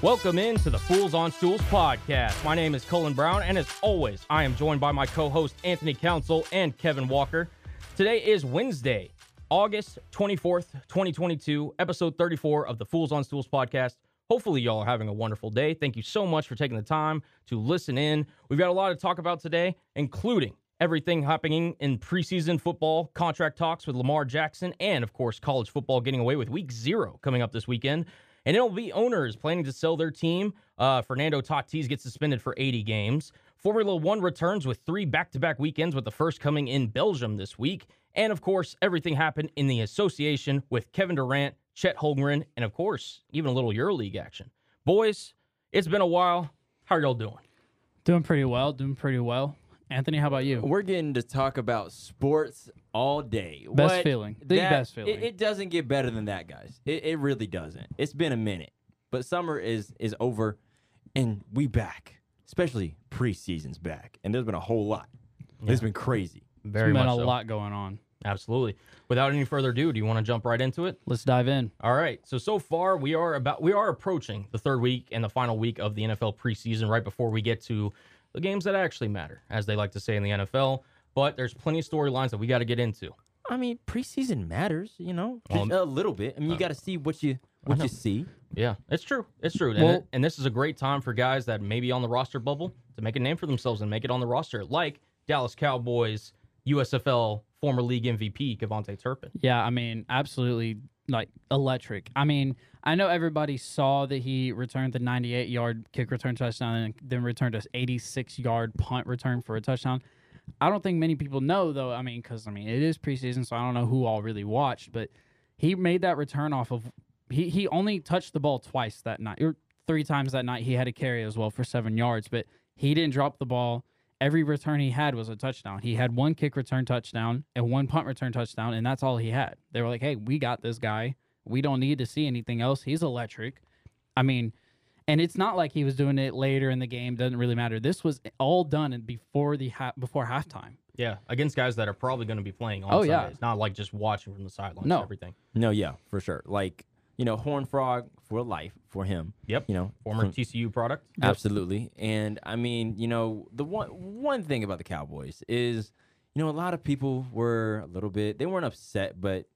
Welcome into the Fools on Stools podcast. My name is Colin Brown, and as always, I am joined by my co host Anthony Council and Kevin Walker. Today is Wednesday, August 24th, 2022, episode 34 of the Fools on Stools podcast. Hopefully, y'all are having a wonderful day. Thank you so much for taking the time to listen in. We've got a lot to talk about today, including everything happening in preseason football, contract talks with Lamar Jackson, and of course, college football getting away with week zero coming up this weekend. And it'll be owners planning to sell their team. Uh, Fernando Tatis gets suspended for 80 games. Formula One returns with three back to back weekends, with the first coming in Belgium this week. And of course, everything happened in the association with Kevin Durant, Chet Holmgren, and of course, even a little EuroLeague action. Boys, it's been a while. How are y'all doing? Doing pretty well. Doing pretty well. Anthony, how about you? We're getting to talk about sports all day. Best What- feeling. The that- best feeling. It, it doesn't get better than that, guys. It, it really doesn't. It's been a minute, but summer is is over, and we back. Especially preseason's back, and there's been a whole lot. It's been crazy. Very There's been much a so. lot going on. Absolutely. Without any further ado, do you want to jump right into it? Let's dive in. All right. So so far we are about we are approaching the third week and the final week of the NFL preseason right before we get to the games that actually matter, as they like to say in the NFL. But there's plenty of storylines that we got to get into. I mean, preseason matters, you know, Well, um, a little bit. I mean, you uh, got to see what you what you see. Yeah, it's true. It's true. And, it- and this is a great time for guys that may be on the roster bubble to make a name for themselves and make it on the roster, like Dallas Cowboys USFL former league MVP KaVontae Turpin. Yeah, I mean, absolutely like electric. I mean, I know everybody saw that he returned the 98 yard kick return touchdown and then returned a 86 yard punt return for a touchdown. I don't think many people know though. I mean, because I mean, it is preseason, so I don't know who all really watched, but he made that return off of he he only touched the ball twice that night or three times that night. He had a carry as well for seven yards, but he didn't drop the ball. Every return he had was a touchdown. He had one kick return touchdown and one punt return touchdown, and that's all he had. They were like, "Hey, we got this guy. We don't need to see anything else. He's electric." I mean, and it's not like he was doing it later in the game. Doesn't really matter. This was all done before the ha- before halftime. Yeah, against guys that are probably going to be playing on Oh, yeah. Sundays, not like just watching from the sidelines. No. and everything. No, yeah, for sure. Like you know, Horn Frog for life for him. Yep. You know, Former from- TCU product. Absolutely. And I mean, you know, the one one thing about the Cowboys is, you know, a lot of people were a little bit they weren't upset, but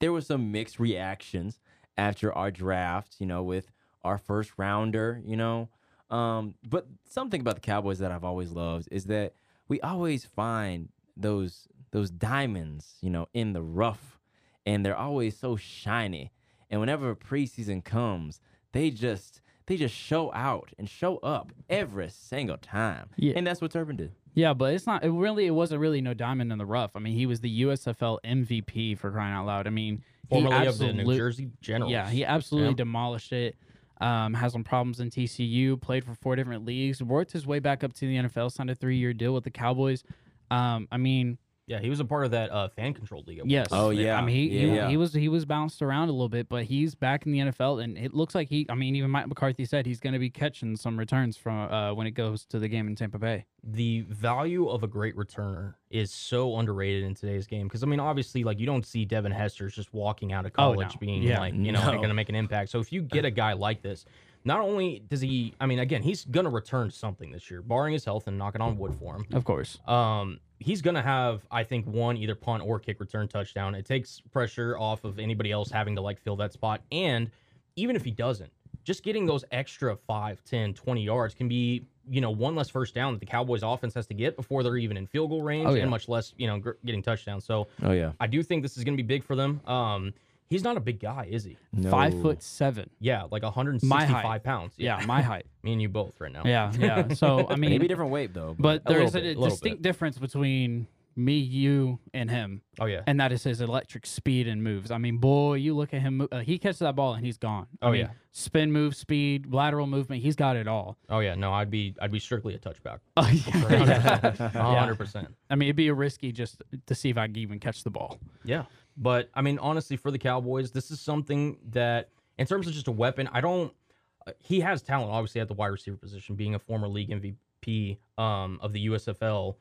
there was some mixed reactions after our draft, you know, with our first rounder, you know. Um, but something about the Cowboys that I've always loved is that we always find those those diamonds, you know, in the rough and they're always so shiny. And whenever preseason comes, they just they just show out and show up every single time. Yeah. And that's what Turpin did. Yeah, but it's not. It really, it wasn't really no diamond in the rough. I mean, he was the USFL MVP for crying out loud. I mean, he Formerly of the New Jersey Generals. Yeah, he absolutely Yeah. demolished it. Um, has some problems in TCU. Played for four different leagues. Worked his way back up to the NFL. Signed a three-year deal with the Cowboys. Um, I mean, Yeah, he was a part of that uh, fan controlled league. yes. point. Oh, I yeah. mean, he, he- Yeah. he was he was bounced around a little bit, but he's back in the NFL, and it looks like he. I mean, even Mike McCarthy said he's going to be catching some returns from uh, when it goes to the game in Tampa Bay. the value of a great returner is so underrated in today's game because I mean, obviously, like you don't see Devin Hester's just walking out of Oh, no. college being Yeah. like you know No. going to make an impact. So if you get a guy like this, not only does he, I mean, again, he's going to return something this year, barring his health and knocking on wood for him. Of course. Um, he's going to have, I think, one either punt or kick return touchdown. It takes pressure off of anybody else having to like fill that spot. And even if he doesn't, just getting those extra 5, 10, 20 yards can be, you know, one less first down that the Cowboys offense has to get before they're even in field goal range Oh, yeah. and much less, you know, getting touchdowns. So Oh yeah. I do think this is going to be big for them. Um, he's not a big guy, is he? Five foot seven. Yeah, like My 165 height. pounds. Yeah, my height. Me and you both right now. Yeah, yeah. So I mean, Maybe a different weight though. But A little there's a, bit, a distinct bit. difference between me, you, and him, Oh, yeah. and that is his electric speed and moves. I mean, boy, you look at him; uh, he catches that ball and he's gone. I Oh, mean, yeah. spin move, speed, lateral movement. He's got it all. Oh, yeah. No, I'd be, I'd be strictly a touchback. Oh, yeah. A 100%. I mean, it'd be risky just to see if I can even catch the ball. Yeah. But I mean, honestly, for the Cowboys, this is something that, in terms of just a weapon, I don't. uh, He has talent, obviously, at the wide receiver position, being a former league MVP um, of the USFL.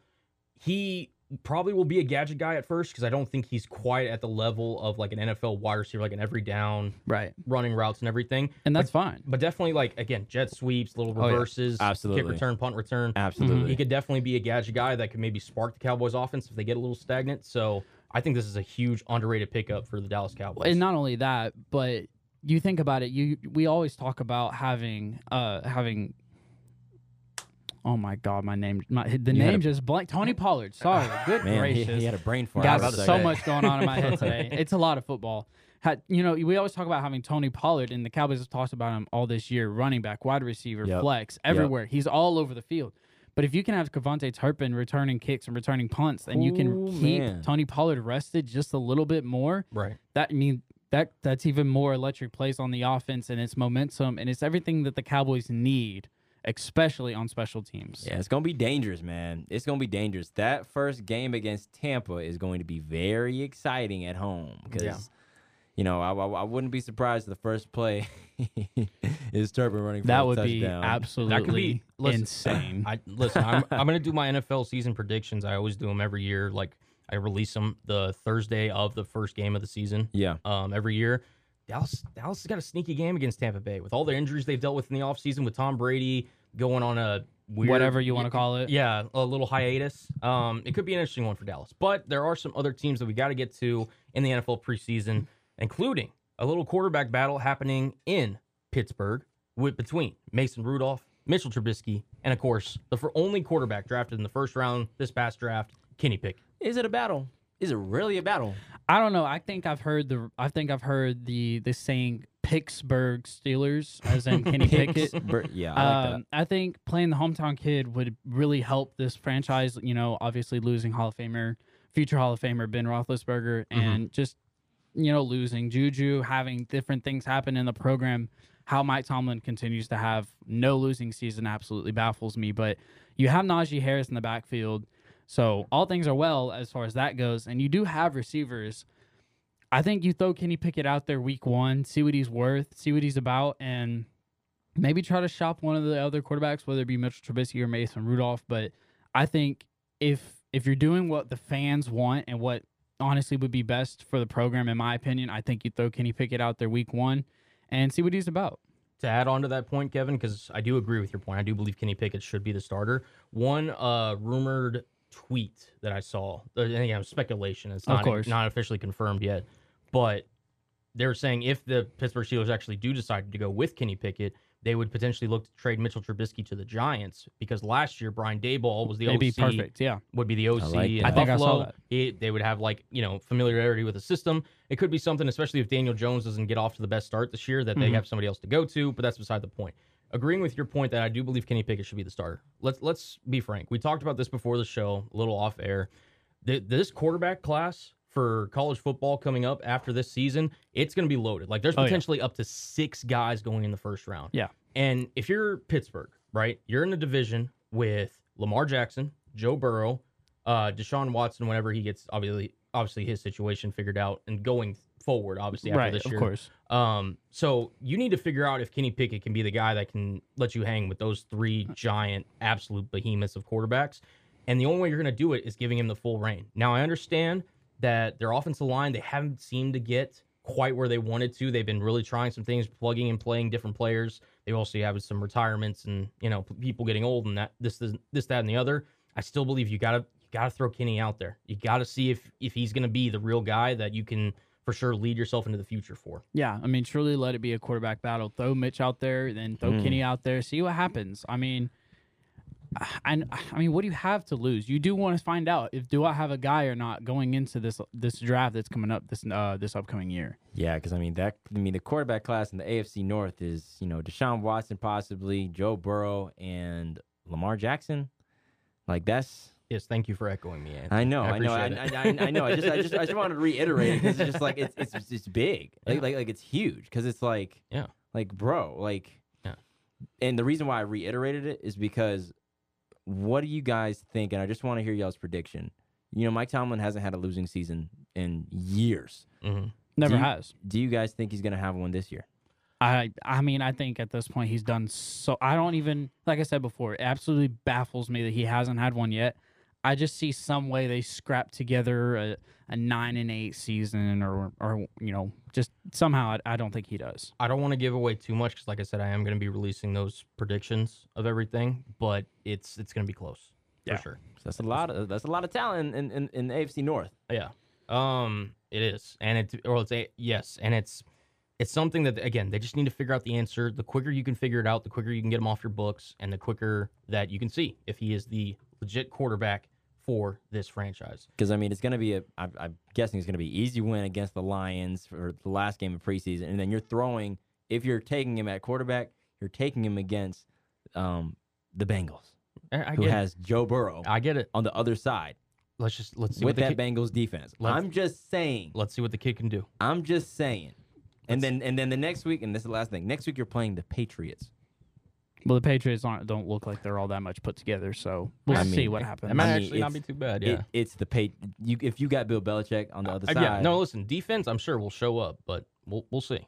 He probably will be a gadget guy at first because I don't think he's quite at the level of like an NFL wide receiver, like an every down Right. running routes and everything. And that's fine. But definitely like again, jet sweeps, little Oh, yeah. reverses, kick return, punt return. Absolutely. He could definitely be a gadget guy that could maybe spark the Cowboys offense if they get a little stagnant. So I think this is a huge underrated pickup for the Dallas Cowboys. And not only that, but you think about it, you we always talk about having uh having Oh my god, my name my the You name a- just blank Tony Pollard. Sorry. Good Man, he, gracious. he had a brain fart. Got I was about to so say. much going on in my head today. It's a lot of football. Had, you know, we always talk about having Tony Pollard, and the Cowboys have talked about him all this year: running back, wide receiver, Yep. flex, everywhere. He's all over the field. But if you can have KaVontae Turpin returning kicks and returning punts, and you can Ooh, keep man. Tony Pollard rested just a little bit more, right. that I mean that that's even more electric plays on the offense, and it's momentum, and it's everything that the Cowboys need, especially on special teams. Yeah, it's gonna be dangerous, man. It's gonna be dangerous. That first game against Tampa is going to be very exciting at home because, Yeah. You know, I, I, I wouldn't be surprised if the first play is Turpin running for That a would be touchdown. absolutely listen, insane. I listen. I'm, I'm gonna do my NFL season predictions. I always do them every year. Like I release them the Thursday of the first game of the season. Yeah, Um, every year. Dallas Dallas has got a sneaky game against Tampa Bay with all the injuries they've dealt with in the offseason with Tom Brady going on a weird Whatever you want to call it. Yeah, a little hiatus. Um, it could be an interesting one for Dallas, but there are some other teams that we got to get to in the NFL preseason, including a little quarterback battle happening in Pittsburgh with between Mason Rudolph, Mitchell Trubisky, and of course the for only quarterback drafted in the first round this past draft, Kenny Pickett. is it a battle? Is it really a battle? I don't know. I think I've heard the I think I've heard the the saying Pittsburgh Steelers as in Kenny Pickett. Yeah, I like Um, I think playing the hometown kid would really help this franchise. You know, obviously losing Hall of Famer, future Hall of Famer Ben Roethlisberger, and just you know losing Juju, having different things happen in the program. How Mike Tomlin continues to have no losing season absolutely baffles me. But you have Najee Harris in the backfield, so all things are well as far as that goes. And you do have receivers. I think you throw Kenny Pickett out there week one, see what he's worth, see what he's about, and maybe try to shop one of the other quarterbacks, whether it be Mitchell Trubisky or Mason Rudolph. But I think if if you're doing what the fans want and what honestly would be best for the program, in my opinion, I think you throw Kenny Pickett out there week one and see what he's about. to add on to that point, Kevin, because I do agree with your point. I do believe Kenny Pickett should be the starter. One uh, rumored tweet that I saw, uh, and again, speculation. It's not not officially confirmed yet, but they're saying if the Pittsburgh Steelers actually do decide to go with Kenny Pickett, they would potentially look to trade Mitchell Trubisky to the Giants because last year Brian Daboll was the It'd OC be perfect. Yeah. would be the OC like in. I think I saw Buffalo. that. He- they would have like you know familiarity with the system. It could be something, especially if Daniel Jones doesn't get off to the best start this year, that they Mhm. have somebody else to go to. But that's beside the point. Agreeing with your point that I do believe Kenny Pickett should be the starter. Let's let's be frank. We talked about this before the show, a little off air. Th- This quarterback class for college football coming up after this season, it's going to be loaded. Like there's Oh, yeah. potentially up to six guys going in the first round. Yeah. And if you're Pittsburgh, right, you're in a division with Lamar Jackson, Joe Burrow, uh, Deshaun Watson, whenever he gets obviously obviously his situation figured out and going forward, obviously after right. this year. Of course. Um, so you need to figure out if Kenny Pickett can be the guy that can let you hang with those three giant, absolute behemoths of quarterbacks. And the only way you're going to do it is giving him the full reign. Now I understand that their offensive line they haven't seemed to get quite where they wanted to. They've been really trying some things, plugging and playing different players. They also have some retirements and you know people getting old and that this this, this that and the other. I still believe you gotta you gotta throw Kenny out there. You gotta see if if he's gonna be the real guy that you can for sure lead yourself into the future for. Yeah, I mean, truly let it be a quarterback battle. Throw Mitch out there, then throw Mm. Kenny out there. See what happens. I mean, I, I mean, what do you have to lose? You do want to find out if do I have a guy or not going into this this draft that's coming up this uh this upcoming year. Yeah, because I mean that. I mean the quarterback class in the AFC North is you know Deshaun Watson possibly, Joe Burrow, and Lamar Jackson. Like that's. Yes, thank you for echoing me. Anthony. I know, I, know, I, appreciate I. I, I know. I just, I just, I just wanted to reiterate it because it's just like it's, it's, it's big, like, Yeah. like, like it's huge. Because it's like, Yeah. like bro, like, Yeah. And the reason why I reiterated it is because, what do you guys think? And I just want to hear y'all's prediction. You know, Mike Tomlin hasn't had a losing season in years. Mhm. Never Do you- has. Do you guys think he's gonna have one this year? I I mean, I think at this point he's done so. I don't even like I said before. It absolutely baffles me that he hasn't had one yet. I just see some way they scrap together a, a nine and eight season, or or you know, just somehow. I, I don't think he does. I don't want to give away too much because, like I said, I am going to be releasing those predictions of everything, but it's it's going to be close Yeah. for sure. That's a lot of that's a lot of talent in, in, in the AFC North. Yeah. Um, it is, and it or it's a yes, and it's it's something that again they just need to figure out the answer. The quicker you can figure it out, the quicker you can get him off your books, and the quicker that you can see if he is the legit quarterback for this franchise. Because I mean, it's going to be a. I'm, I'm guessing it's going to be easy win against the Lions for the last game of preseason, and then you're throwing. If you're taking him at quarterback, you're taking him against um, the Bengals, I, I who has Joe Burrow I get it. on the other side Let's just let's see with what the that kid, Bengals defense. I'm just saying. let's see what the kid can do. I'm just saying. And then and then the next week, and this is the last thing. Next week you're playing the Patriots. Well, the Patriots aren't don't look like they're all that much put together, so we'll I see mean, what That happens. might I mean, actually not be too bad. It- Yeah. it's the pay. You if you got Bill Belichick on the other Uh, side. yeah. No, listen. Defense, I'm sure will show up, but we'll we'll see.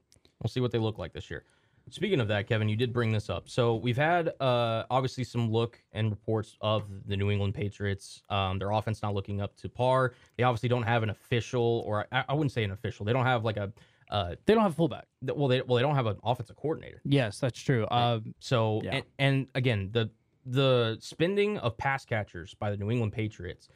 We'll see what they look like this year. Speaking of that, Kevin, you did bring this up. So we've had uh, obviously some look and reports of the New England Patriots. Um, their offense not looking up to par. They obviously don't have an official, or I, I wouldn't say an official. They don't have like a uh, they don't have a fullback. well, they well they don't have an offensive coordinator. Yes, that's true. Uh, So Yeah. and, and again, the the spending of pass catchers by the New England Patriots,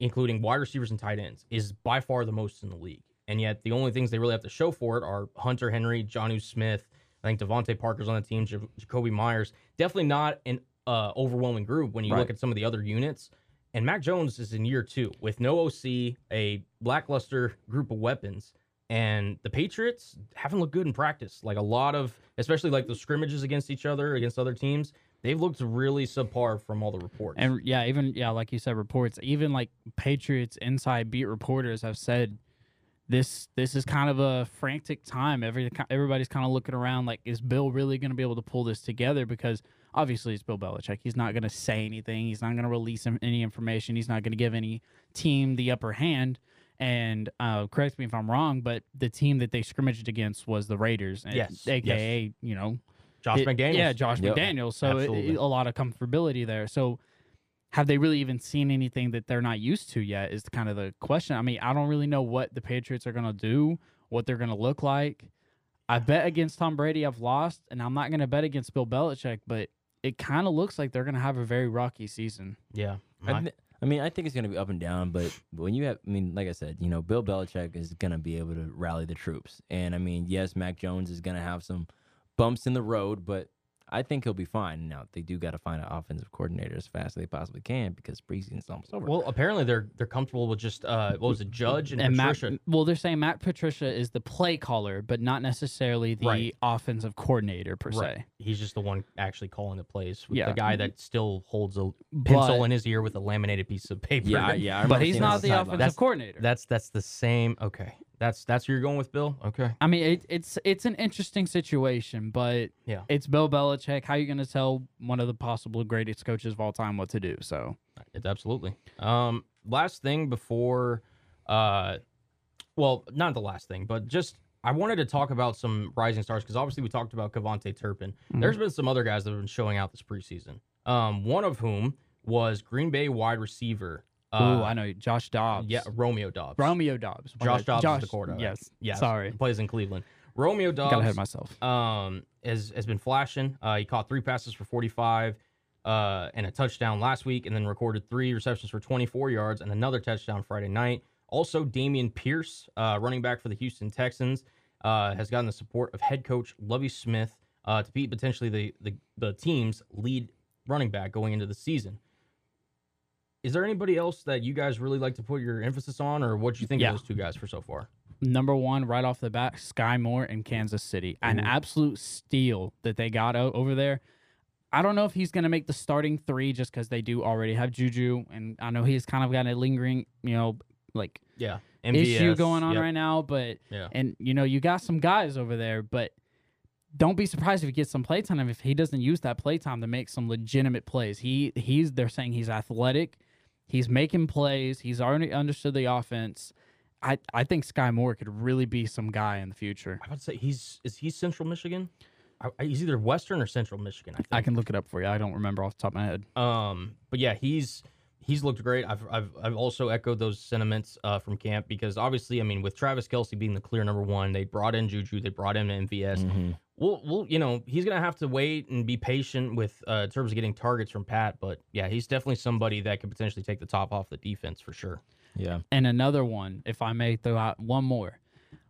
including wide receivers and tight ends, is by far the most in the league. And yet the only things they really have to show for it are Hunter Henry, Jonnu Smith, I think DeVante Parker's on the team, J- Jakobi Meyers. Definitely not an uh, overwhelming group when you Right. look at some of the other units. And Mac Jones is in year two with no OC, a lackluster group of weapons. And the Patriots haven't looked good in practice. Like a lot of, especially like the scrimmages against each other, against other teams, they've looked really subpar from all the reports. And yeah, even yeah, like you said, reports. Even like Patriots inside beat reporters have said this this is kind of a frantic time. Every everybody's kind of looking around like, is Bill really going to be able to pull this together? Because obviously it's Bill Belichick. He's not going to say anything. He's not going to release any information. He's not going to give any team the upper hand. And uh, correct me if I'm wrong, but the team that they scrimmaged against was the Raiders, and- Yes, aka you know Josh it- McDaniels. Yeah, Josh Yep. McDaniels. So it- it- a lot of comfortability there. So have they really even seen anything that they're not used to yet? Is kind of the question. I mean, I don't really know what the Patriots are going to do, what they're going to look like. I bet against Tom Brady, I've lost, and I'm not going to bet against Bill Belichick, but it kind of looks like they're going to have a very rocky season. Yeah. I, My- th- I mean, I think it's going to be up and down, but when you have, I mean, like I said, you know, Bill Belichick is going to be able to rally the troops. And I mean, yes, Mac Jones is going to have some bumps in the road, but I think he'll be fine. Now, they do got to find an offensive coordinator as fast as they possibly can because preseason's almost over. well, apparently they're they're comfortable with just uh, what was it, Judge and, And Matt, well, they're saying Matt Patricia is the play caller, but not necessarily the Right. offensive coordinator per Right. se. He's just the one actually calling the plays. With Yeah. The guy that still holds a pencil But- in his ear with a laminated piece of paper. yeah, yeah. I But he's seeing that on not the sideline. offensive That's- coordinator. That's that's the same. Okay, that's that's where you're going with Bill. Okay, I mean, it, it's it's an interesting situation, but Yeah. it's Bill Belichick. How you going to tell one of the possible greatest coaches of all time what to do? So it's absolutely. Um, last thing before, uh, well, not the last thing, but just I wanted to talk about some rising stars because obviously we talked about KaVontae Turpin. There's been some other guys that have been showing out this preseason. Um, one of whom was Green Bay wide receiver. Uh, oh, I know Josh Dobbs. Yeah, Romeo Doubs. Romeo Doubs. Josh. Dobbs is the quarterback. Yes. Yes. Sorry. Plays in Cleveland. Romeo Doubs. Got ahead of myself. um, has has been flashing. Uh, he caught three passes for 45 uh, and a touchdown last week, and then recorded three receptions for 24 yards and another touchdown Friday night. Also, Dameon Pierce, uh, running back for the Houston Texans, uh, has gotten the support of head coach Lovie Smith uh, to be potentially the, the the team's lead running back going into the season. Is there anybody else that you guys really like to put your emphasis on, or what do you think Yeah. of those two guys for so far? Number one, right off the bat, Sky Moore in Kansas City. An absolute steal that they got o- over there. I don't know if he's going to make the starting three just because they do already have Juju. And I know he's kind of got a lingering, you know, like Yeah, issue going on yep, right now. But Yeah. and you know you got some guys over there, but don't be surprised if he gets some playtime if he doesn't use that playtime to make some legitimate plays. He he's they're saying he's athletic, he's making plays, he's already understood the offense. I I think Sky Moore could really be some guy in the future. I would say he's is he Central Michigan? I, I- he's either Western or Central Michigan. I think. I can look it up for you. I don't remember off the top of my head. Um, but yeah, he's he's looked great. I've, I've I've also echoed those sentiments uh, from camp because obviously, I mean, with Travis Kelce being the clear number one, they brought in Juju, they brought in MVS. Mhm. We'll, we'll, you know, he's gonna have to wait and be patient with uh, in terms of getting targets from Pat. But yeah, he's definitely somebody that could potentially take the top off the defense for sure. Yeah. And another one, if I may throw out one more,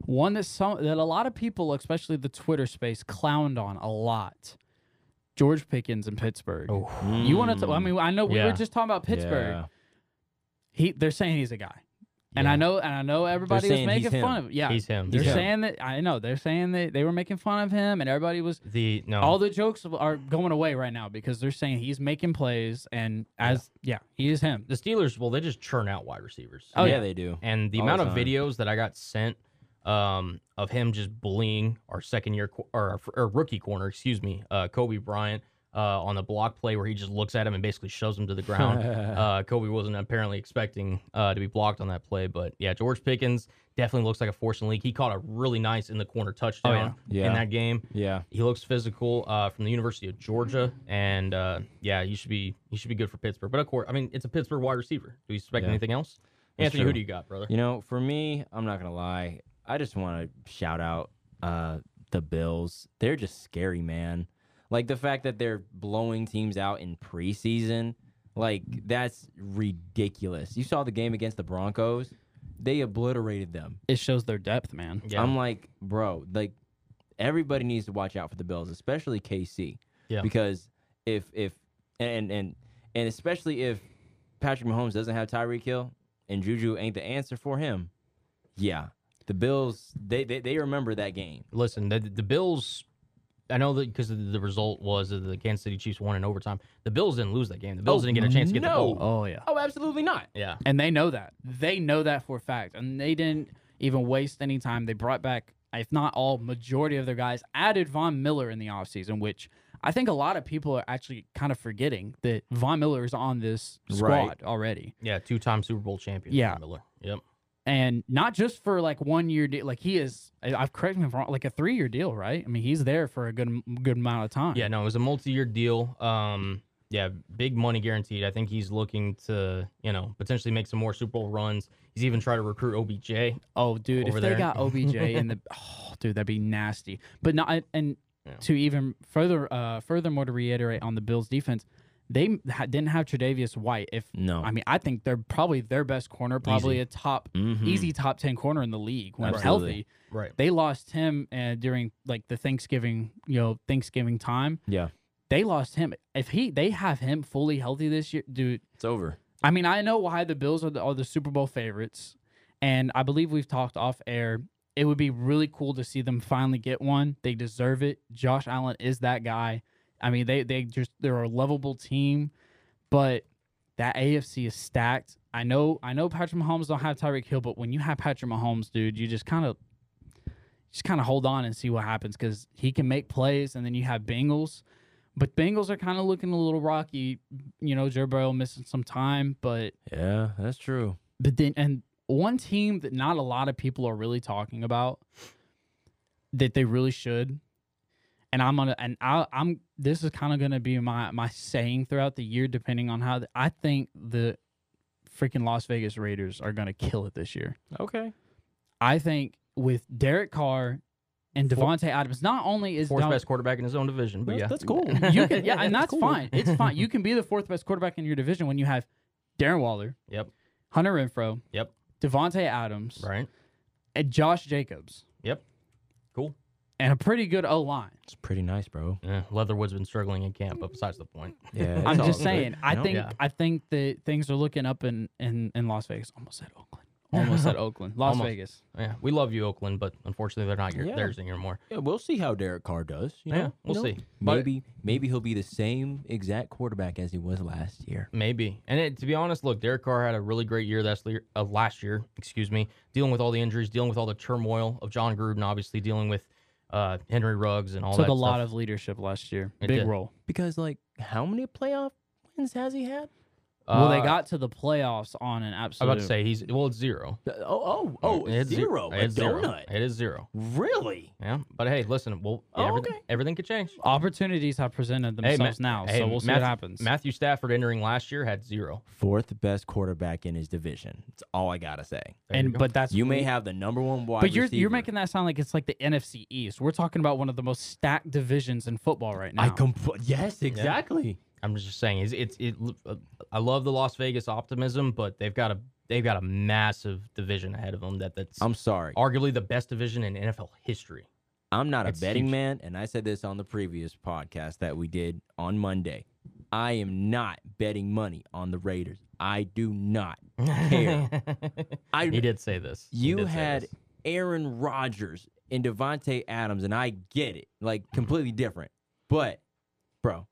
one that some that a lot of people, especially the Twitter space, clowned on a lot. George Pickens in Pittsburgh. oh. You want to? I mean, I know we Yeah. were just talking about Pittsburgh. Yeah. He, they're saying he's a guy, and Yeah. I know, and I know everybody was making fun him. of. Him. Yeah, He's him. They're He's him. saying that I know they're saying that they were making fun of him, and everybody was. The no, All the jokes are going away right now because they're saying he's making plays, and as yeah, he is him. the Steelers. Well, they just churn out wide receivers. Oh, yeah, yeah. they do. and the All the amount of videos that I got sent um, of him just bullying our second year or, our- or rookie corner, excuse me, uh, Coby Bryant uh, on the block play where he just looks at him and basically shoves him to the ground. uh, Coby wasn't apparently expecting uh, to be blocked on that play, but yeah, George Pickens definitely looks like a force in the league. He caught a really nice in the corner touchdown yeah. in that game. Yeah. He looks physical uh, from the University of Georgia, and uh, yeah, he should be he should be good for Pittsburgh. But of course, I mean, it's a Pittsburgh wide receiver. Do you expect Yeah. anything else? That's Anthony, who do you got, brother? You know, for me, I'm not gonna lie. I just want to shout out uh, the Bills. They're just scary, man. Like the fact that they're blowing teams out in preseason, like that's ridiculous. You saw the game against the Broncos; they obliterated them. It shows their depth, man. Yeah. I'm like, bro, like everybody needs to watch out for the Bills, especially KC. Yeah. Because if if and and and especially if Patrick Mahomes doesn't have Tyreek Hill and Juju ain't the answer for him, yeah, the Bills they they, they remember that game. Listen, the the Bills. I know that because the, the result was that the Kansas City Chiefs won in overtime. The Bills didn't lose that game. The Bills Oh, didn't get a chance to get the no. ball. Oh yeah. Oh, absolutely not. Yeah, And they know that. They know that for a fact. And they didn't even waste any time. They brought back, if not all, majority of their guys, added Von Miller in the offseason, which I think a lot of people are actually kind of forgetting that Von Miller is on this squad Right. already. yeah, two-time Super Bowl champion. Yeah. Von Miller. Yep. And not just for like one year deal. Like he is, I've correct me if I'm wrong, like a three year deal, right? I mean, he's there for a good good amount of time. Yeah, no, it was a multi-year deal. Um, yeah, big money guaranteed. I think he's looking to, you know, potentially make some more Super Bowl runs. He's even tried to recruit OBJ. Oh, dude, if they there. got OBJ in the, oh, dude, that'd be nasty. But not, and Yeah. to even further, uh, furthermore, to reiterate on the Bills' defense, they ha- didn't have Tre'Davious White. If No. I mean, I think they're probably their best corner, probably Easy. a top, Mhm. easy top ten corner in the league when Absolutely. healthy. Right. They lost him uh, during like the Thanksgiving, you know, Thanksgiving time. Yeah, They lost him. If he, they have him fully healthy this year, dude. it's over. I mean, I know why the Bills are the, are the Super Bowl favorites, and I believe we've talked off air. It would be really cool to see them finally get one. They deserve it. Josh Allen is that guy. I mean, they they just they're a lovable team, but that AFC is stacked. I know I know Patrick Mahomes don't have Tyreek Hill, but when you have Patrick Mahomes, dude, you just kind of just kind of hold on and see what happens because he can make plays, and then you have Bengals. But Bengals are kind of looking a little rocky. You know, Joe Burrow missing some time, but Yeah, that's true. but then and one team that not a lot of people are really talking about that they really should. And I'm gonna and I, I'm this is kind of gonna be my my saying throughout the year, depending on how the, I think the freaking Las Vegas Raiders are gonna kill it this year. Okay. I think with Derek Carr and Davante Adams, not only is Fourth Don- best quarterback in his own division, but yeah, That's cool. you can yeah, and that's Cool. fine. It's fine. You can be the fourth best quarterback in your division when you have Darren Waller, Yep. Hunter Renfrow, Yep. Davante Adams, Right. and Josh Jacobs, Yep. Cool. and a pretty good O line. It's pretty nice, bro. Yeah, Leatherwood's been struggling in camp, but besides the point. Yeah, I'm just all saying. I think Yeah. I think that things are looking up in in in Las Vegas. Almost said Oakland. Almost said Oakland. Las Almost. Vegas. Yeah, we love you, Oakland, but unfortunately they're not your, Yeah. theirs anymore. Yeah, we'll see how Derek Carr does. You Yeah, know? we'll You know? see. But- Maybe maybe he'll be the same exact quarterback as he was last year. Maybe. And it, to be honest, look, Derek Carr had a really great year last year, uh, last year, excuse me, dealing with all the injuries, dealing with all the turmoil of Jon Gruden, obviously dealing with uh, Henry Ruggs and all Took that Took a lot stuff. of leadership last year. It Big did. role. Because like how many playoff wins has he had? Well, they Uh, got to the playoffs on an absolute. I'm absolute. about to say he's well, it's zero. Oh, oh, oh, It's ze- zero. A It's zero. donut. It is zero. Really? Yeah, but hey, listen, well, Oh, everything, okay. everything could change. opportunities have presented Hey, themselves Ma- now, hey, so we'll see Matthew, what happens. Matthew Stafford entering last year had zero. Fourth best quarterback in his division. That's all I gotta say. There you and go. but that's You may have the number one wide but you're you're making that sound like it's like the NFC East. We're talking about one of the most stacked divisions in football right now. I compl- yes, exactly. I'm just saying, it's, it's it. uh, I love the Las Vegas optimism, but they've got a they've got a massive division ahead of them. That that's I'm sorry. arguably the best division in NFL history. I'm not a betting huge. man, and I said this on the previous podcast that we did on Monday. I am not betting money on the Raiders. I do not care. I he did say this. You did had this. Aaron Rodgers and Davante Adams, and I get it, like completely different. But, bro,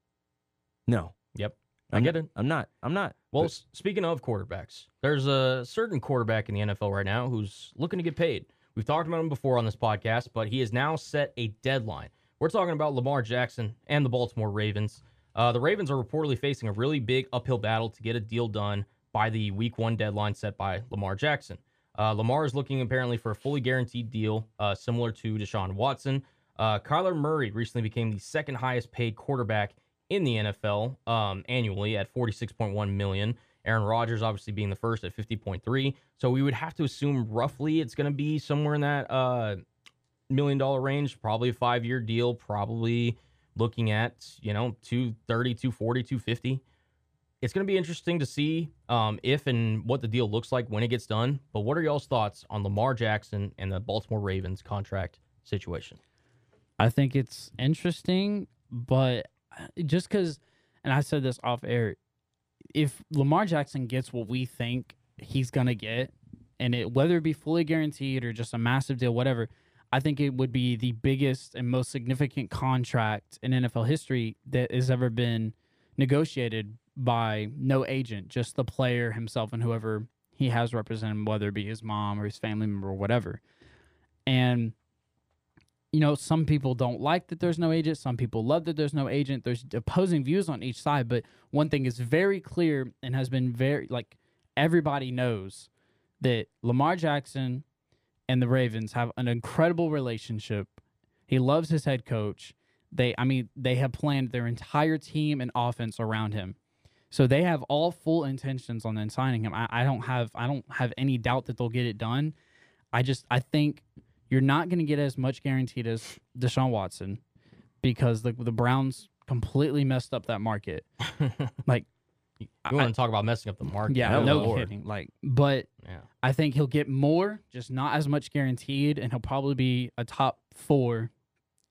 no, Yep, I I'm get it. I'm not. I'm not. Well, But- speaking of quarterbacks, there's a certain quarterback in the NFL right now who's looking to get paid. We've talked about him before on this podcast, but he has now set a deadline. We're talking about Lamar Jackson and the Baltimore Ravens. Uh, the Ravens are reportedly facing a really big uphill battle to get a deal done by the week one deadline set by Lamar Jackson. Uh, Lamar is looking apparently for a fully guaranteed deal, uh, similar to Deshaun Watson. Uh, Kyler Murray recently became the second highest paid quarterback in the NFL um, annually at 46.1 million. Aaron Rodgers obviously being the first at 50.3. So we would have to assume roughly it's going to be somewhere in that uh, million dollar range, probably a five year deal, probably looking at, you know, 230, 240, 250. It's going to be interesting to see um, if and what the deal looks like when it gets done. But what are y'all's thoughts on Lamar Jackson and the Baltimore Ravens contract situation? I think it's interesting, but just because, and I said this off air, if Lamar Jackson gets what we think he's gonna get, and it whether it be fully guaranteed or just a massive deal, whatever, I think it would be the biggest and most significant contract in NFL history that has ever been negotiated by no agent, just the player himself and whoever he has represented, whether it be his mom or his family member or whatever. And you know, some people don't like that there's no agent. Some people love that there's no agent. There's opposing views on each side. But one thing is very clear and has been very, like, everybody knows that Lamar Jackson and the Ravens have an incredible relationship. He loves his head coach. They, I mean, they have planned their entire team and offense around him. So they have all full intentions on then signing him. I, I don't have, I don't have any doubt that they'll get it done. I just, I think you're not going to get as much guaranteed as Deshaun Watson because the the Browns completely messed up that market. Like, You want to talk about messing up the market? yeah, Oh, no Lord. kidding. Like, but Yeah. I think he'll get more, just not as much guaranteed, and he'll probably be a top four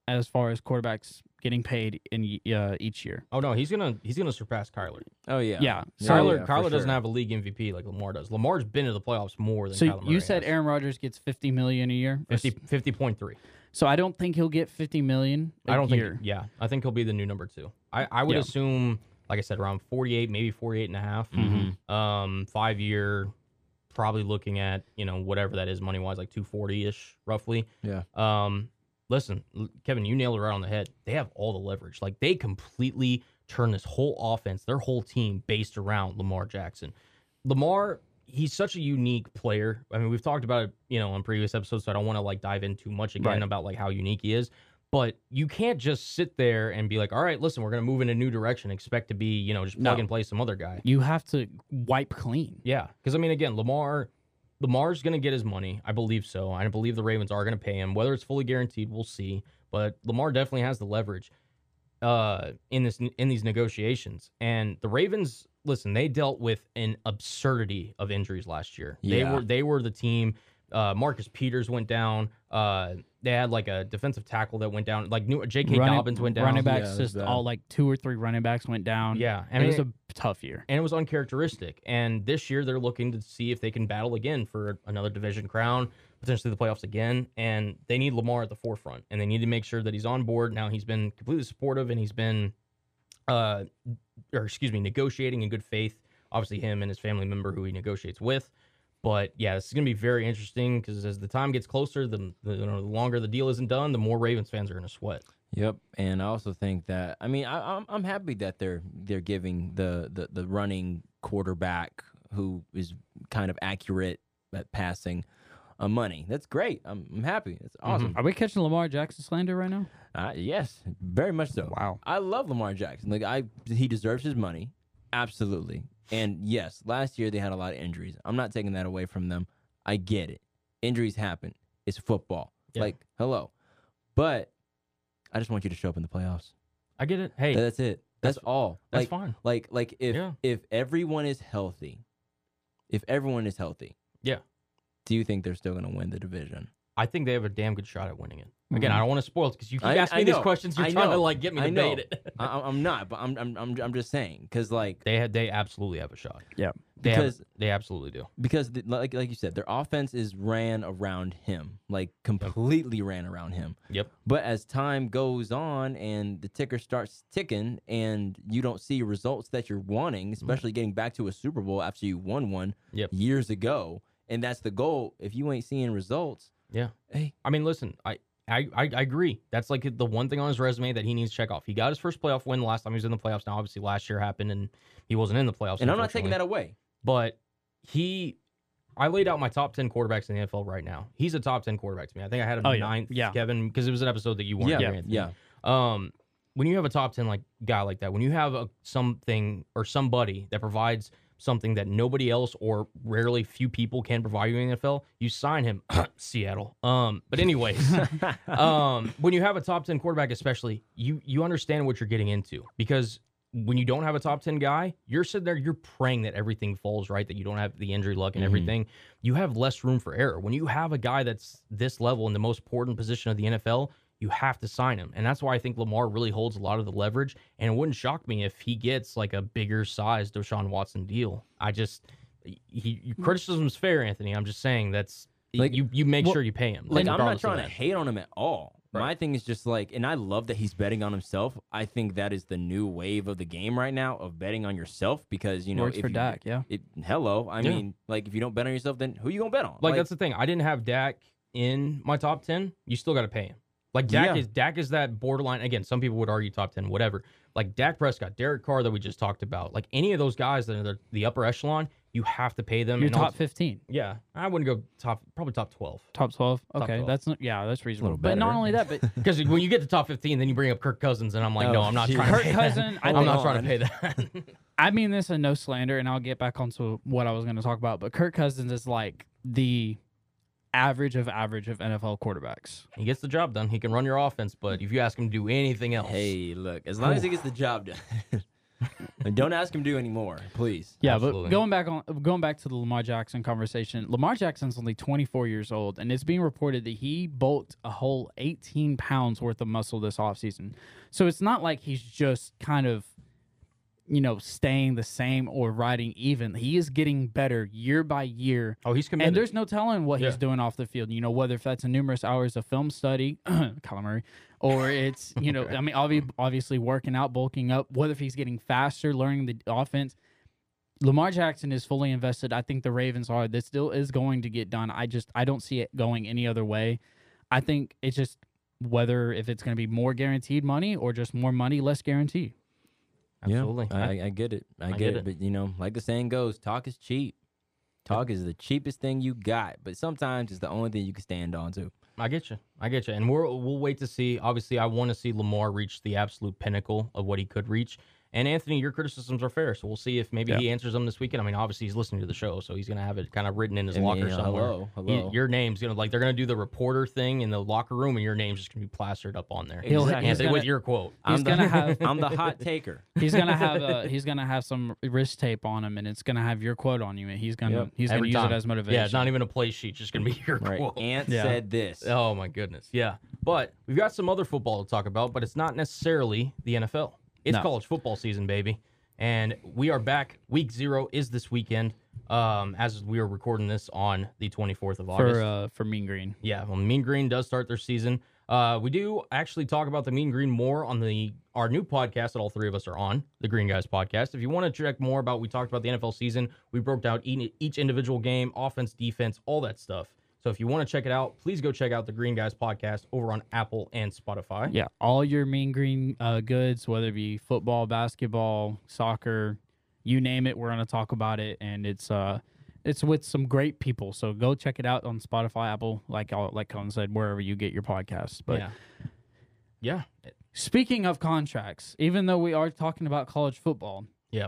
as far as quarterbacks getting paid in uh, each year. Oh no, he's gonna he's gonna surpass Kyler. Oh yeah. Yeah. Yeah, So, Kyler yeah, for Kyler doesn't sure. have a league MVP like Lamar does. Lamar's been to the playoffs more than so Kyler Murray you said has. Aaron Rodgers gets 50 million a year. 50 50.3. So I don't think he'll get 50 million. I I don't year. think yeah, I think he'll be the new number 2. I I would Yeah. assume like I said around 48, maybe 48 and a half. Mhm. Um 5 year probably looking at, you know, whatever that is money wise like 240ish roughly. Yeah. Um, listen, Kevin, you nailed it right on the head. They have all the leverage. Like they completely turn this whole offense, their whole team based around Lamar Jackson. Lamar, he's such a unique player. I mean, we've talked about it, you know, on previous episodes, so I don't want to like dive in too much again Right. about like how unique he is. But you can't just sit there and be like, all right, listen, we're gonna move in a new direction, expect to be, you know, just plug No. and play some other guy. You have to wipe clean. Yeah, because I mean, again, Lamar, Lamar's going to get his money. I believe so. I believe the Ravens are going to pay him. Whether it's fully guaranteed, we'll see. But Lamar definitely has the leverage uh, in this in these negotiations. And the Ravens, listen, they dealt with an absurdity of injuries last year. Yeah. They were they were the team. Uh, Marcus Peters went down. Uh, they had like a defensive tackle that went down. Like new J.K. Running- Dobbins went down. Running Yeah, backs, it was just bad. all like two or three running backs went down. Yeah, and and it was a tough year. and it was uncharacteristic. And this year they're looking to see if they can battle again for another division crown, potentially the playoffs again. And they need Lamar at the forefront, and they need to make sure that he's on board. Now he's been completely supportive, and he's been, uh, or excuse me, negotiating in good faith. Obviously, him and his family member who he negotiates with. But yeah, this is going to be very interesting because as the time gets closer, the, the, you know, the longer the deal isn't done, the more Ravens fans are going to sweat. Yep, and I also think that I mean I, I'm I'm happy that they're they're giving the the the running quarterback who is kind of accurate at passing uh, money. That's great. I'm I'm happy. It's awesome. Are we catching Lamar Jackson slander right now? Uh, yes, very much so. Wow. I love Lamar Jackson. Like I, he deserves his money, absolutely. And yes, last year they had a lot of injuries. I'm not taking that away from them. I get it. Injuries happen. It's football. Yeah. Like hello, but I just want you to show up in the playoffs. I get it. Hey, That's it. That's, all. that's like, fine. Like like if Yeah. if everyone is healthy, if everyone is healthy, Yeah. Do you think they're still going to win the division? I think they have a damn good shot at winning it. Again, Mhm. I don't want to spoil it because you keep I- asking I me these know. questions. You're I trying to know. like get me I to know. bait it. I, I'm- I'm not, but I'm I'm I'm, I'm just saying because like they had, they absolutely have a shot. Yeah. They have- Because- they absolutely do. because the, like like you said, their offense is ran around him, like completely ran around him. Yep. But as time goes on and the ticker starts ticking, and you don't see results that you're wanting, especially getting back to a Super Bowl after you won one Yep. years ago, and that's the goal. If you ain't seeing results, Yeah. hey, I mean, listen, I, I, I I agree. That's like the one thing on his resume that he needs to check off. He got his first playoff win last time he was in the playoffs. Now, obviously, last year happened and he wasn't in the playoffs. and I'm not taking that away. But he, I laid out my top 10 quarterbacks in the NFL right now. He's a top 10 quarterback to me. I think I had him Oh, yeah. ninth, Yeah. Kevin, because it was an episode that you weren't Yeah, here, yeah. Um, when you have a top 10 like guy like that, when you have a something or somebody that provides something that nobody else or rarely few people can provide you in the NFL, you sign him. Seattle. Um, but anyways, um, when you have a top 10 quarterback, especially, you you understand what you're getting into because when you don't have a top 10 guy, you're sitting there, you're praying that everything falls right, that you don't have the injury luck and Mhm. everything. You have less room for error. When you have a guy that's this level in the most important position of the NFL, you have to sign him. And that's why I think Lamar really holds a lot of the leverage. And it wouldn't shock me if he gets like a bigger size Deshaun Watson deal. I just, he, he mm. criticism's fair, Anthony. I'm just saying that's, Like- you, you make Well, sure you pay him. Like I'm not trying to hate on him at all. Right. My thing is just like, and I love that he's betting on himself. I think that is the new wave of the game right now of betting on yourself because you know Works if for you- Dak, yeah. It, hello, I Yeah. mean, like if you don't bet on yourself, then who you gonna bet on? Like, that's the thing. I didn't have Dak in my top ten. You still got to pay him. Like Dak Yeah. is Dak is that borderline. Again, some people would argue top ten, whatever. Like Dak Prescott, Derek Carr that we just talked about. Like any of those guys that are the, the upper echelon, you have to pay them. You're top also- 15, yeah, I wouldn't go top. Probably top twelve. top 12. Top Okay, 12. that's not, yeah, that's reasonable. little But not only that, but Because when you get to top fifteen, then you bring up Kirk Cousins, and I'm like, Oh, no, I'm not geez. trying to Kirk pay that. Cousin, I I'm think- not trying to pay that. I mean this in no slander, and I'll get back onto what I was going to talk about. But Kirk Cousins is like the average of average of NFL quarterbacks. he gets the job done. He can run your offense, but if you ask him to do anything else, Hey, look, as long as he gets the job done, and don't ask him to do any more, please. Yeah, Absolutely. but going back on going back to the Lamar Jackson conversation, Lamar Jackson's only 24 years old, and it's being reported that he bulked a whole 18 pounds worth of muscle this offseason. So it's not like he's just kind of, you know, staying the same or riding even. He is getting better year by year. oh, he's committed. And there's no telling what he's doing off the field. You know, whether if that's a numerous hours of film study, Kyler Murray, or it's you know, I mean, obvi- obviously working out, bulking up. Whether if he's getting faster, learning the offense. Lamar Jackson is fully invested. I think the Ravens are. This still is going to get done. I just I don't see it going any other way. I think it's just whether if it's going to be more guaranteed money or just more money, less guarantee. Absolutely. Yeah, I, I get it. I, get, get it. it. But you know, like the saying goes, talk is cheap. Talk is the cheapest thing you got, but sometimes it's the only thing you can stand on to. I get you. I get you. And we're, we'll wait to see. Obviously, I want to see Lamar reach the absolute pinnacle of what he could reach. And Anthony, your criticisms are fair. So we'll see if maybe Yeah. he answers them this weekend. I mean, obviously, he's listening to the show, so he's going to have it kind of written in his I mean, locker uh, somewhere. hello, You- hello. your name's going to, like, they're going to do the reporter thing in the locker room, and your name's just going to be plastered up on there. He'll- he's Anthony, gonna- with your quote. He's I'm the, gonna have- I'm the hot taker. He's gonna have a he's gonna have some wrist tape on him, and it's gonna have your quote on you, and he's gonna Yep. he's gonna Every use it as motivation. Yeah, it's not even a play sheet, just going to be your Right. quote. Ant Yeah. said this. Oh my goodness. Yeah. But we've got some other football to talk about, but it's not necessarily the NFL. It's No. college football season, baby. And we are back. Week zero is this weekend. Um, as we are recording this on the 24th of August. for uh for Mean Green. Yeah, well, Mean Green does start their season. Uh, we do actually talk about the Mean Green more on the our new podcast that all three of us are on, the Green Guys podcast. If you want to check more about, we talked about the NFL season. We broke down each, each individual game, offense, defense, all that stuff. So if you want to check it out, please go check out the Green Guys podcast over on Apple and Spotify. Yeah, all your mean green uh, goods, whether it be football, basketball, soccer, you name it, we're gonna talk about it, and it's uh, it's with some great people. So go check it out on Spotify, Apple, like all, like Colin said, wherever you get your podcasts. But yeah. Yeah. speaking of contracts, even though we are talking about college football, yeah,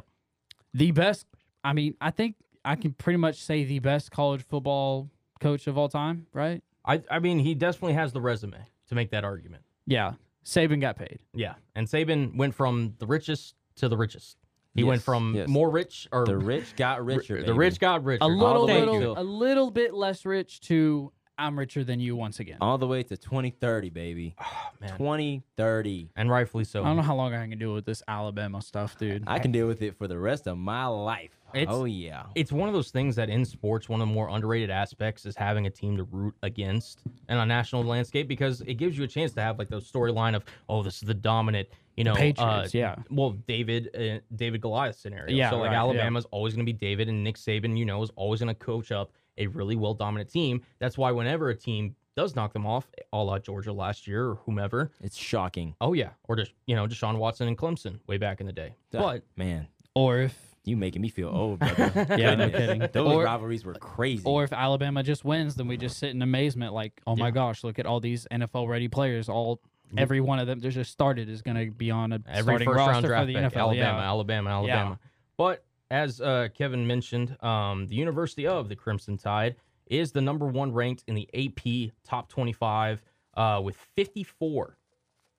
the best. I mean, I think I can pretty much say the best college football coach of all time, right? I I mean, he definitely has the resume to make that argument. Yeah, Saban got paid. Yeah. And Saban went from the richest to the richest. He went from yes. more rich or The rich got richer. the rich got richer. A little, the little, a little bit less rich to I'm richer than you once again. all the way to 2030, baby. Oh, man. 2030. And rightfully so. I don't know how long I can deal with this Alabama stuff, dude. I can deal with it for the rest of my life. It's- oh yeah. it's one of those things that in sports, one of the more underrated aspects is having a team to root against in a national landscape because it gives you a chance to have like the storyline of, oh, this is the dominant, you know, Patriots, uh, yeah. Well, David, uh, David Goliath scenario. Yeah, So like right, yeah. Always going to be David, and Nick Saban, you know, is always going to coach up a really well dominant team. That's why whenever a team does knock them off, a la Georgia last year or whomever, It's shocking. oh yeah, or just you know Deshaun Watson and Clemson way back in the day. Ah, But man, Or if you making me feel old, brother. Yeah, no Goodness. kidding. Those Or- rivalries were crazy. or if Alabama just wins, then we just sit in amazement, like, oh my Yeah. gosh, look at all these NFL ready players. All every one of them that just started is going to be on a every starting first roster round draft for the pick, NFL. Alabama, yeah. Alabama, Alabama. But as uh, Kevin mentioned, um, the University of the Crimson Tide is the number one ranked in the AP top 25 uh, with 54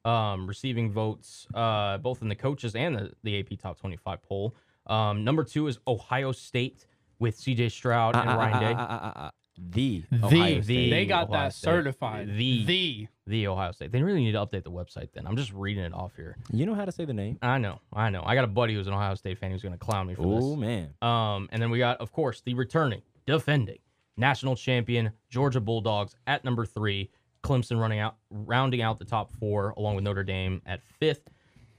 um, receiving votes, uh, both in the coaches and the, the AP top 25 poll. Um, number two is Ohio State with CJ Stroud and Ryan Day. ah. The The, Ohio the- State. they got Ohio that State. certified. The- the The Ohio State. They really need to update the website then. I'm just reading it off here. You know how to say the name? I know, I know. I got a buddy who's an Ohio State fan who's going to clown me for this. Oh man. Um, and then we got, of course, the returning, defending national champion Georgia Bulldogs at number three. Clemson running out, rounding out the top four, along with Notre Dame at fifth.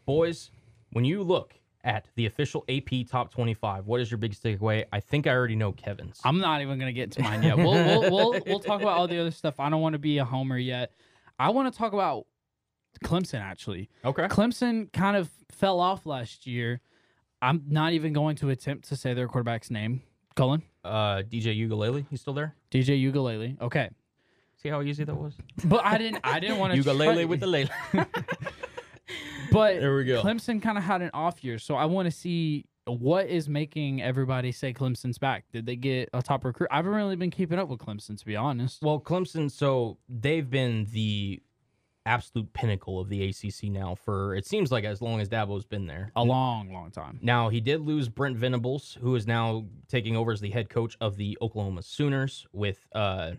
Boys, when you look at the official AP top 25, what is your biggest takeaway? I think I already know Kevin's. I'm not even gonna get to mine yet. We'll we'll we'll, we'll talk about all the other stuff. I don't want to be a homer yet. I want to talk about Clemson actually. okay. Clemson kind of fell off last year. I'm not even going to attempt to say their quarterback's name. Cullen, Uh, DJ Uiagalelei, he's still there. DJ Uiagalelei. Okay, See how easy that was? but I didn't. I didn't want to. Ugalele with the lele. But There we go. Clemson kind of had an off year, so I want to see what is making everybody say Clemson's back. Did they get a top recruit? I haven't really been keeping up with Clemson to be honest. Well, Clemson, so they've been the absolute pinnacle of the ACC now for it seems like as long as Dabo's been there. A long, long time. Now he did lose Brent Venables, who is now taking over as the head coach of the Oklahoma Sooners. With uh,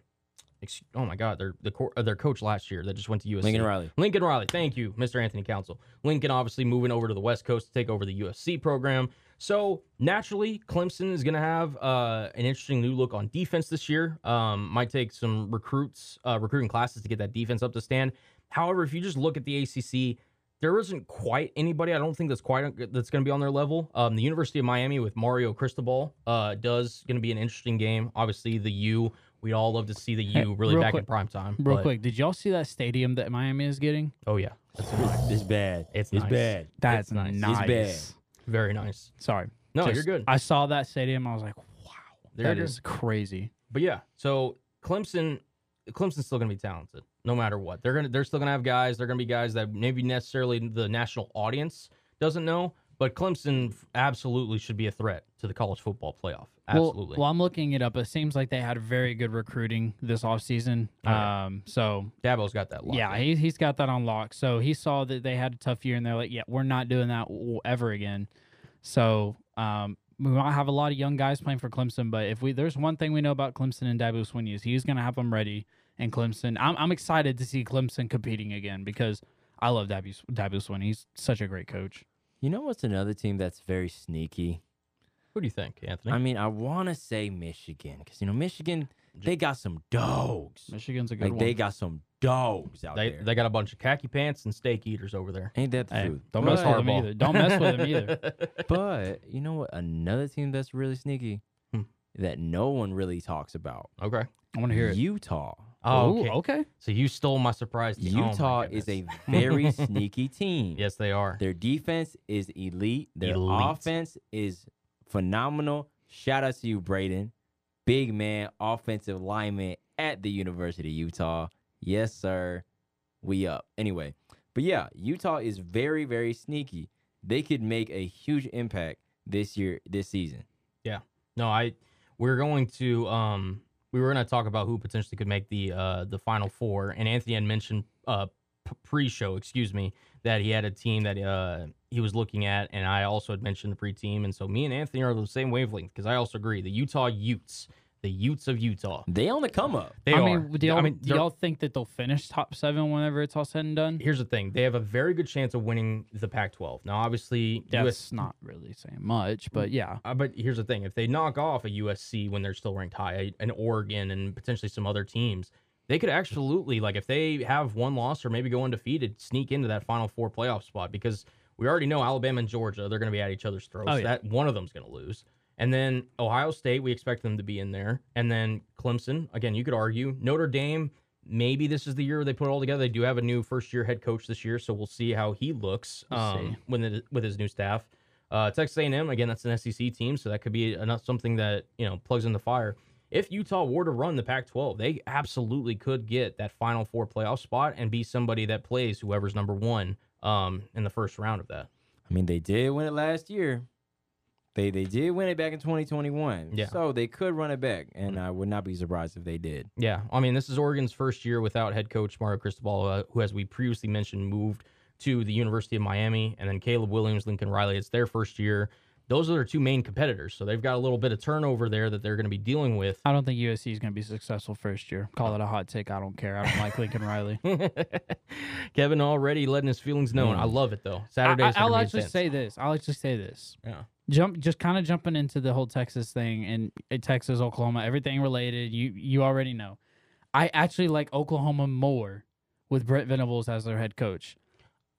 ex- oh my God, their the cor- uh, their coach last year that just went to USC. Lincoln Riley. Lincoln Riley. Thank you, Mr. Anthony Council. Lincoln obviously moving over to the West Coast to take over the USC program. So naturally, Clemson is going to have uh, an interesting new look on defense this year. Um, might take some recruits, uh, recruiting classes to get that defense up to stand. However, if you just look at the ACC, there isn't quite anybody. I don't think that's quite that's going to be on their level. Um, the University of Miami with Mario Cristobal uh, does going to be an interesting game. Obviously, the U. We all love to see the Hey, U really real back quick- in prime time. Real but- quick, did y'all see that stadium that Miami is getting? Oh yeah, It's, it's bad. It's it's nice. bad. That's nice. nice. It's bad. very nice. Sorry. No, Just- you're good. I saw that stadium. I was like, wow, You're that good. is crazy. But yeah, so Clemson, Clemson's still going to be talented no matter what. They're gonna they're still going to have guys. They're going to be guys that maybe necessarily the national audience doesn't know, but Clemson absolutely should be a threat to the college football playoff. Absolutely. Well, well, I'm looking it up. It seems like they had very good recruiting this offseason. Oh, yeah. Um, so Dabo's got that. locked yeah, he, he's got that on lock. So he saw that they had a tough year, and they're like, yeah, we're not doing that ever again. So um, we might have a lot of young guys playing for Clemson, but if we there's one thing we know about Clemson and Dabo Swinney is he's going to have them ready. And Clemson, I'm, I'm excited to see Clemson competing again because I love Dabo, Dabo Swinney. He's such a great coach. You know what's another team that's very sneaky? Who do you think, Anthony? I mean, I want to say Michigan because you know Michigan, they got some dogs. Michigan's a good Like one. they got some dogs out they there. they got a bunch of khaki pants and steak eaters over there. Ain't that the Hey, truth? don't But- mess with them either. Don't mess with them either. But you know what? Another team that's really sneaky. Hmm. that no one really talks about. Okay. I want to hear it. Utah. Oh, okay. okay. So you stole my surprise. team. Oh, my Utah is a very sneaky team. Yes, they are. Their defense is elite. Their Elite. offense is phenomenal. Shout out to you, Braden. Big man, offensive lineman at the University of Utah. Yes, sir. We up. Anyway, but yeah, Utah is very, very sneaky. They could make a huge impact this year, this season. Yeah. No, I we're going to um we were going to talk about who potentially could make the uh the final four and Anthony had mentioned uh pre-show, excuse me, that he had a team that uh he was looking at and I also had mentioned the pre-team and so me and Anthony are the same wavelength because I also agree the Utah Utes, the Utes of Utah. They on the come up. They I are. mean, do y'all, I mean, do y'all think that they'll finish top seven whenever it's all said and done? here's the thing. They have a very good chance of winning the Pac-12. Now obviously That's US not really saying much, but yeah. Uh, but here's the thing: if they knock off a USC when they're still ranked high, an Oregon, and potentially some other teams, they could absolutely like if they have one loss or maybe go undefeated, sneak into that Final Four playoff spot because we already know Alabama and Georgia they're going to be at each other's throats. Oh, yeah. That one of them's going to lose, and then Ohio State we expect them to be in there, and then Clemson again. You could argue Notre Dame. Maybe this is the year they put it all together. They do have a new first year head coach this year, so we'll see how he looks We'll um, it, with his new staff. Uh, Texas A&M again, that's an SEC team, so that could be enough something that you know plugs in the fire. If Utah were to run the Pac-12, they absolutely could get that Final Four playoff spot and be somebody that plays whoever's number one um, in the first round of that. I mean, they did win it last year. They they did win it back in 2021. Yeah. So they could run it back, and I would not be surprised if they did. Yeah, I mean, this is Oregon's first year without head coach Mario Cristobal, uh, who, as we previously mentioned, moved to the University of Miami, and then Caleb Williams, Lincoln Riley. It's their first year. Those are their two main competitors, so they've got a little bit of turnover there that they're going to be dealing with. I don't think USC is going to be successful first year. Call it a hot take. I don't care. I don't like Lincoln Riley. Kevin already letting his feelings known. I Mm. love it though. I, Saturdays. I, will actually intense. say this. I'll actually say this. Yeah. Jump, just kind of jumping into the whole Texas thing and uh, Texas, Oklahoma, everything related. You you already know. I actually like Oklahoma more with Brent Venables as their head coach.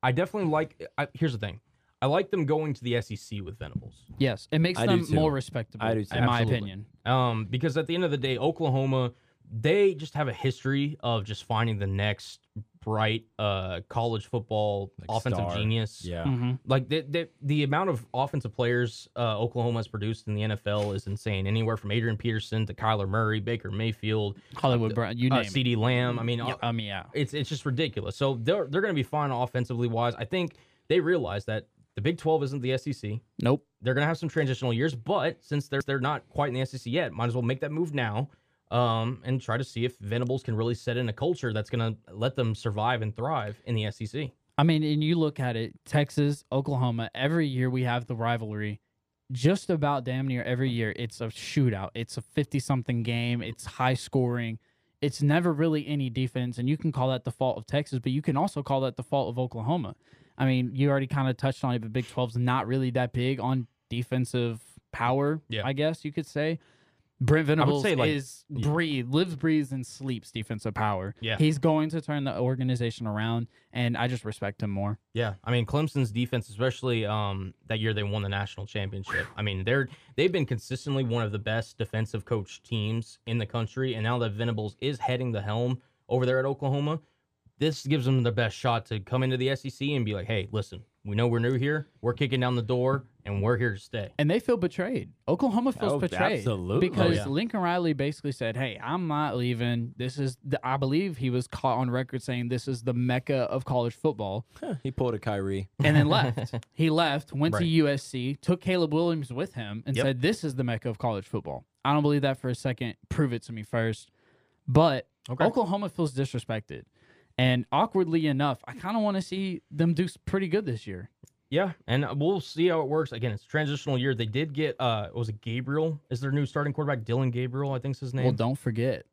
I definitely like. I, here's the thing. I like them going to the SEC with Venables. Yes, it makes I do them too. more respectable. I do too. in my Absolutely. opinion. Um, because at the end of the day, Oklahoma, they just have a history of just finding the next bright uh college football Like offensive star. genius. Yeah. Mhm. Like the, the the amount of offensive players uh, Oklahoma has produced in the NFL is insane. Anywhere from Adrian Peterson to Kyler Murray, Baker Mayfield, Hollywood Brown, you name uh, it. CeeDee Lamb. I mean, Yeah, I mean, yeah. it's it's just ridiculous. So they're they're going to be fine offensively wise. I think they realize that the Big 12 isn't the SEC. Nope. They're going to have some transitional years, but since they're they're not quite in the SEC yet, might as well make that move now. Um, and try to see if Venables can really set in a culture that's going to let them survive and thrive in the SEC. I mean, and you look at it, Texas, Oklahoma, every year we have the rivalry. Just about damn near every year, it's a shootout. It's a 50 something game. It's high scoring. It's never really any defense. And you can call that the fault of Texas, but you can also call that the fault of Oklahoma. I mean, you already kind of touched on it, but Big 12's not really that big on defensive power, Yeah. I guess you could say. Brent Venables say, like, is breathe, lives, breathes, and sleeps defensive power. Yeah. He's going to turn the organization around, and I just respect him more. Yeah, I mean Clemson's defense, especially um, that year they won the national championship. I mean they're they've been consistently one of the best defensive coach teams in the country, and now that Venables is heading the helm over there at Oklahoma, this gives them the best shot to come into the SEC and be like, hey, listen, we know we're new here, we're kicking down the door, and we're here to stay. and they feel betrayed. Oklahoma feels Oh, betrayed absolutely. because Oh, yeah. Lincoln Riley basically said, "Hey, I'm not leaving. This is the, I believe he was caught on record saying this is the mecca of college football." he pulled a Kyrie. And then left. he left, went Right. to USC, took Caleb Williams with him, and Yep. said, "This is the mecca of college football." I don't believe that for a second. Prove it to me first. But Okay. Oklahoma feels disrespected. And awkwardly enough, I kind of want to see them do pretty good this year. Yeah, and we'll see how it works. Again, it's a transitional year. They did get uh, was it Gabriel? Is their new starting quarterback Dillon Gabriel? I think's his name. Well, don't forget.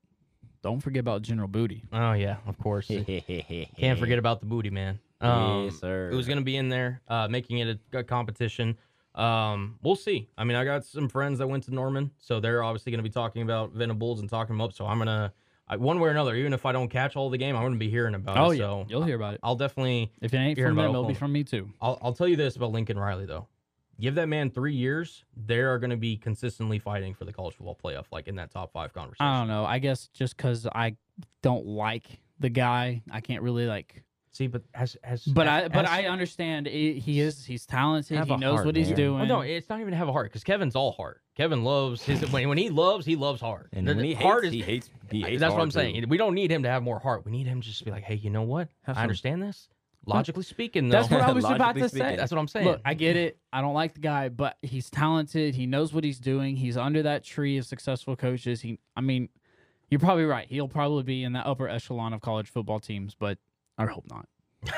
Don't forget about General Booty. oh yeah, of course. Can't forget about the booty, man. Um, yes, sir. It was going to be in there, uh, making it a, a competition. Um, we'll see. I mean, I got some friends that went to Norman, so they're obviously going to be talking about Venables and talking them up. So I'm gonna, I, one way or another, even if I don't catch all the game, I'm going to be hearing about Oh it. yeah, So you'll hear about it. I'll definitely, If it ain't hearing from about them, it'll be from me too. I'll, I'll tell you this about Lincoln Riley though. Give that man three years, they are going to be consistently fighting for the college football playoff, like in that top five conversation. I don't know. I guess just because I don't like the guy, I can't really like. See, but as as But as, I but as- I understand it, he is he's talented. He knows heart, what he's man. doing. Well, no, it's not even have a heart because Kevin's all heart. Kevin loves his when, when he loves, he loves hard. And The- when he the hates, heart is he hates. He hates. that's what I'm saying. too. We don't need him to have more heart. We need him just to be like, hey, you know what? I understand this. Logically speaking, though, That's what I was about to speaking. say. that's what I'm saying. Look, I get it. I don't like the guy, but he's talented. He knows what he's doing. He's under that tree of successful coaches. He, I mean, you're probably right. He'll probably be in that upper echelon of college football teams, but I hope not.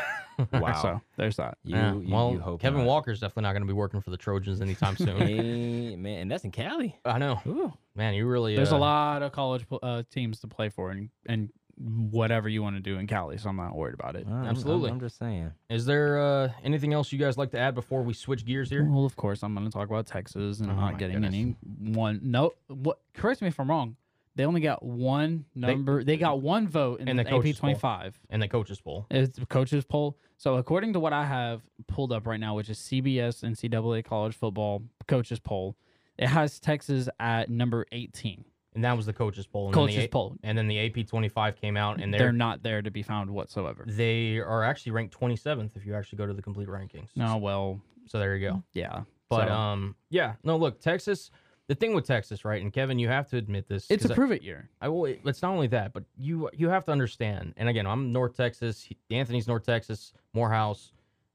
Wow. So there's that. You, Yeah, you- well, you hope Kevin not. Walker's definitely not going to be working for the Trojans anytime soon. Hey, man, and that's in Cali. I know, Ooh. man. You really There's uh, a lot of college uh, teams to play for, and and whatever you want to do in Cali. So I'm not worried about it. I'm- I'm- Absolutely. I'm, just saying. Is there uh, anything else you guys like to add before we switch gears here? Well, of course, I'm going to talk about Texas and Oh not getting goodness. any one. No, what? Correct me if I'm wrong. They only got one number. They, got one vote in, in the, the AP 25. And the coaches poll. It's the coaches poll. So according to what I have pulled up right now, which is CBS NCAA college football coaches poll, it has Texas at number 18. And that was the coaches poll. And then Coaches the, poll. And then the AP 25 came out, and They're they're not there to be found whatsoever. they are actually ranked 27th if you actually go to the complete rankings. No, well, So there you go. yeah. But So, um, yeah, no, look, Texas. The thing with Texas, right? And Kevin, you have to admit this. it's a prove it year. I, will. It's not only that, but you you have to understand. And again, I'm North Texas. Anthony's North Texas. Morehouse.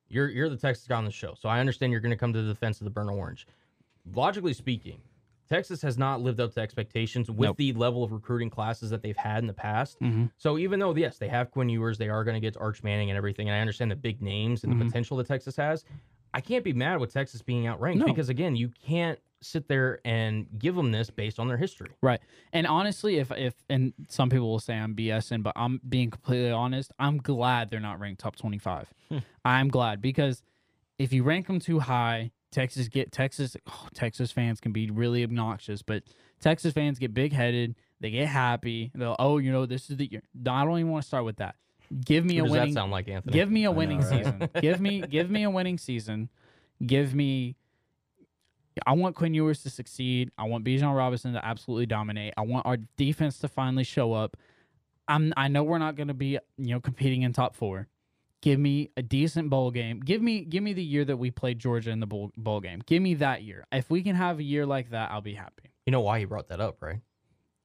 You're you're the Texas guy on the show, so I understand you're going to come to the defense of the burnt orange. Logically speaking, Texas has not lived up to expectations with Nope. the level of recruiting classes that they've had in the past. Mhm. So even though yes, they have Quinn Ewers, they are going to get Arch Manning and everything, and I understand the big names and the Mhm. potential that Texas has. I can't be mad with Texas being outranked No. because again, you can't sit there and give them this based on their history. Right. And honestly, if if and some people will say I'm BSing, but I'm being completely honest. I'm glad they're not ranked top 25. Hmm. I'm glad because if you rank them too high, Texas get Texas oh, Texas fans can be really obnoxious, but Texas fans get big headed. They get happy. They'll oh you know this is the year. I don't even want to start with that. Give me Who a does winning. that sound like, Anthony? Give me a I know, winning right? season. give me give me a winning season. Give me I want Quinn Ewers to succeed. I want Bijan Robinson to absolutely dominate. I want our defense to finally show up. I'm I know we're not going to be, you know, competing in top 4. Give me a decent bowl game. Give me give me the year that we played Georgia in the bowl, bowl game. Give me that year. If we can have a year like that, I'll be happy. You know why he brought that up, right?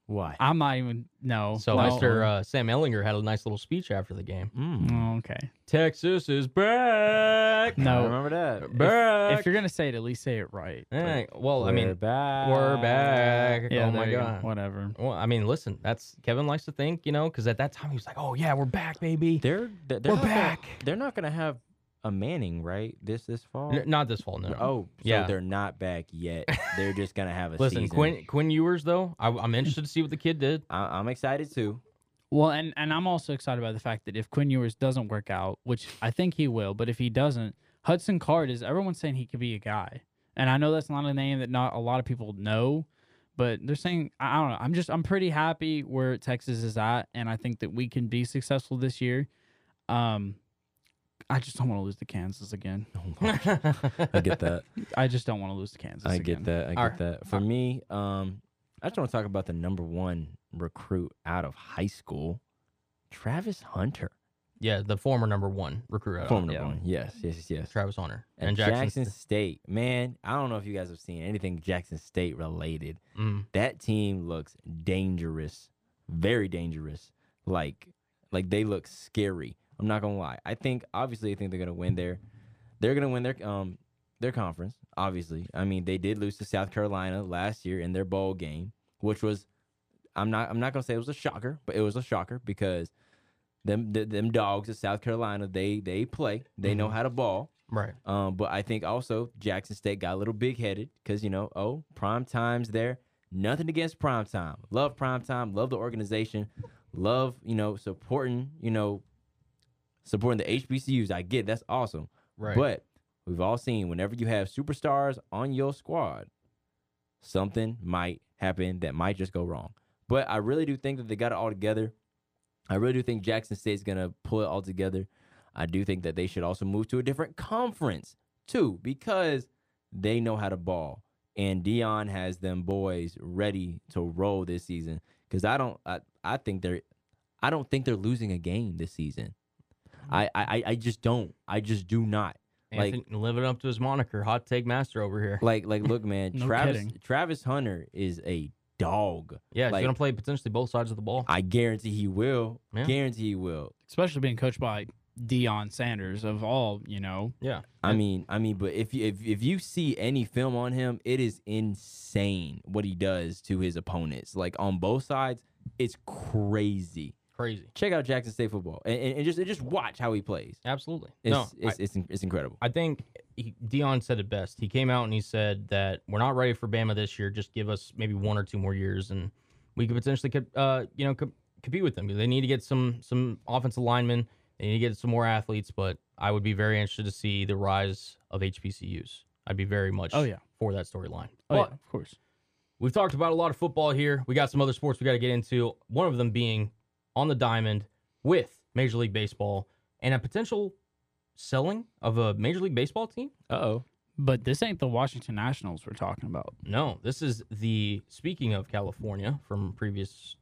Why? I'm not even no. So no. Mr. Uh, Sam Ehlinger had a nice little speech after the game. Mm. Oh, okay. Texas is back. I No. remember that. back. If you're going to say it, at least say it right. but- Eh, well, I We're mean, back. we're back. Yeah, oh my there you go. god. Whatever. Well, I mean, listen, that's Kevin likes to think, you know, because at that time he was like, "Oh yeah, we're back, baby." They're they're, We're not gonna- back. they're not gonna have a Manning, right? This this fall. N- not this fall, no. Oh, so Yeah. they're not back yet. They're just gonna have a listen, season. Quinn Quinn Ewers though, I, I'm interested to see what the kid did. I, I'm excited too. Well, and, and I'm also excited by the fact that if Quinn Ewers doesn't work out, which I think he will, but if he doesn't, Hudson Card is everyone's saying he could be a guy. And I know that's not a name that not a lot of people know, but they're saying I I don't know. I'm just I'm pretty happy where Texas is at, and I think that we can be successful this year. Um, I just don't want to lose to Kansas again. I get that. I just don't want to lose to Kansas. I again. get that. I get Alright. that. For me, um, I just want to talk about the number one recruit out of high school, Travis Hunter. yeah, the former number one recruit, out of- Former yeah, number one. Yes, yes, yes, yes. Travis Hunter At and Jackson, Jackson. State, man, I don't know if you guys have seen anything Jackson State related. Mm. That team looks dangerous, very dangerous. Like, like they look scary. I'm not gonna lie. I think obviously I think they're gonna win their, they're gonna win their um their conference. Obviously, I mean they did lose to South Carolina last year in their bowl game, which was, I'm not I'm not gonna say it was a shocker, but it was a shocker because them th- them dogs at South Carolina they they play they know how to ball. Right. Um, but I think also Jackson State got a little big headed because you know, oh, prime time's there. Nothing against prime time. Love prime time. Love the organization. Love you know supporting you know supporting the HBCUs. I get that's awesome. Right. But we've all seen whenever you have superstars on your squad, something might happen that might just go wrong. But I really do think that they got it all together. I really do think Jackson State's gonna pull it all together. I do think that they should also move to a different conference too, because they know how to ball, and Deion has them boys ready to roll this season. Because I don't, I, I think they're, I don't think they're losing a game this season. I, I, I just don't. I just do not. Like- Anthony living up to his moniker, hot take master over here. Like, like, look, man, No Travis, kidding. Travis Hunter is a dog. Yeah, he's gonna play potentially both sides of the ball. I guarantee he will. Yeah. Guarantee he will. especially being coached by Deion Sanders of all, you know. Yeah, I mean, I mean, but if you if if you see any film on him, it is insane what he does to his opponents. Like on both sides, it's crazy. Crazy. Check out Jackson State football and, and, and just and just watch how he plays. Absolutely. It's no, it's, it's it's incredible. I think he, Deion said it best. He came out and he said that we're not ready for Bama this year. Just give us maybe one or two more years, and we could potentially, uh, you know, co- compete with them. They need to get some some offensive linemen. They need to get some more athletes. But I would be very interested to see the rise of HBCUs. I'd be very much Oh, yeah. for that storyline. Oh, But yeah, of course. We've talked about a lot of football here. We got some other sports we got to get into. One of them being on the diamond with Major League Baseball and a potential selling of a Major League Baseball team. Uh oh. But this ain't the Washington Nationals we're talking about. No, this is the speaking of California from previous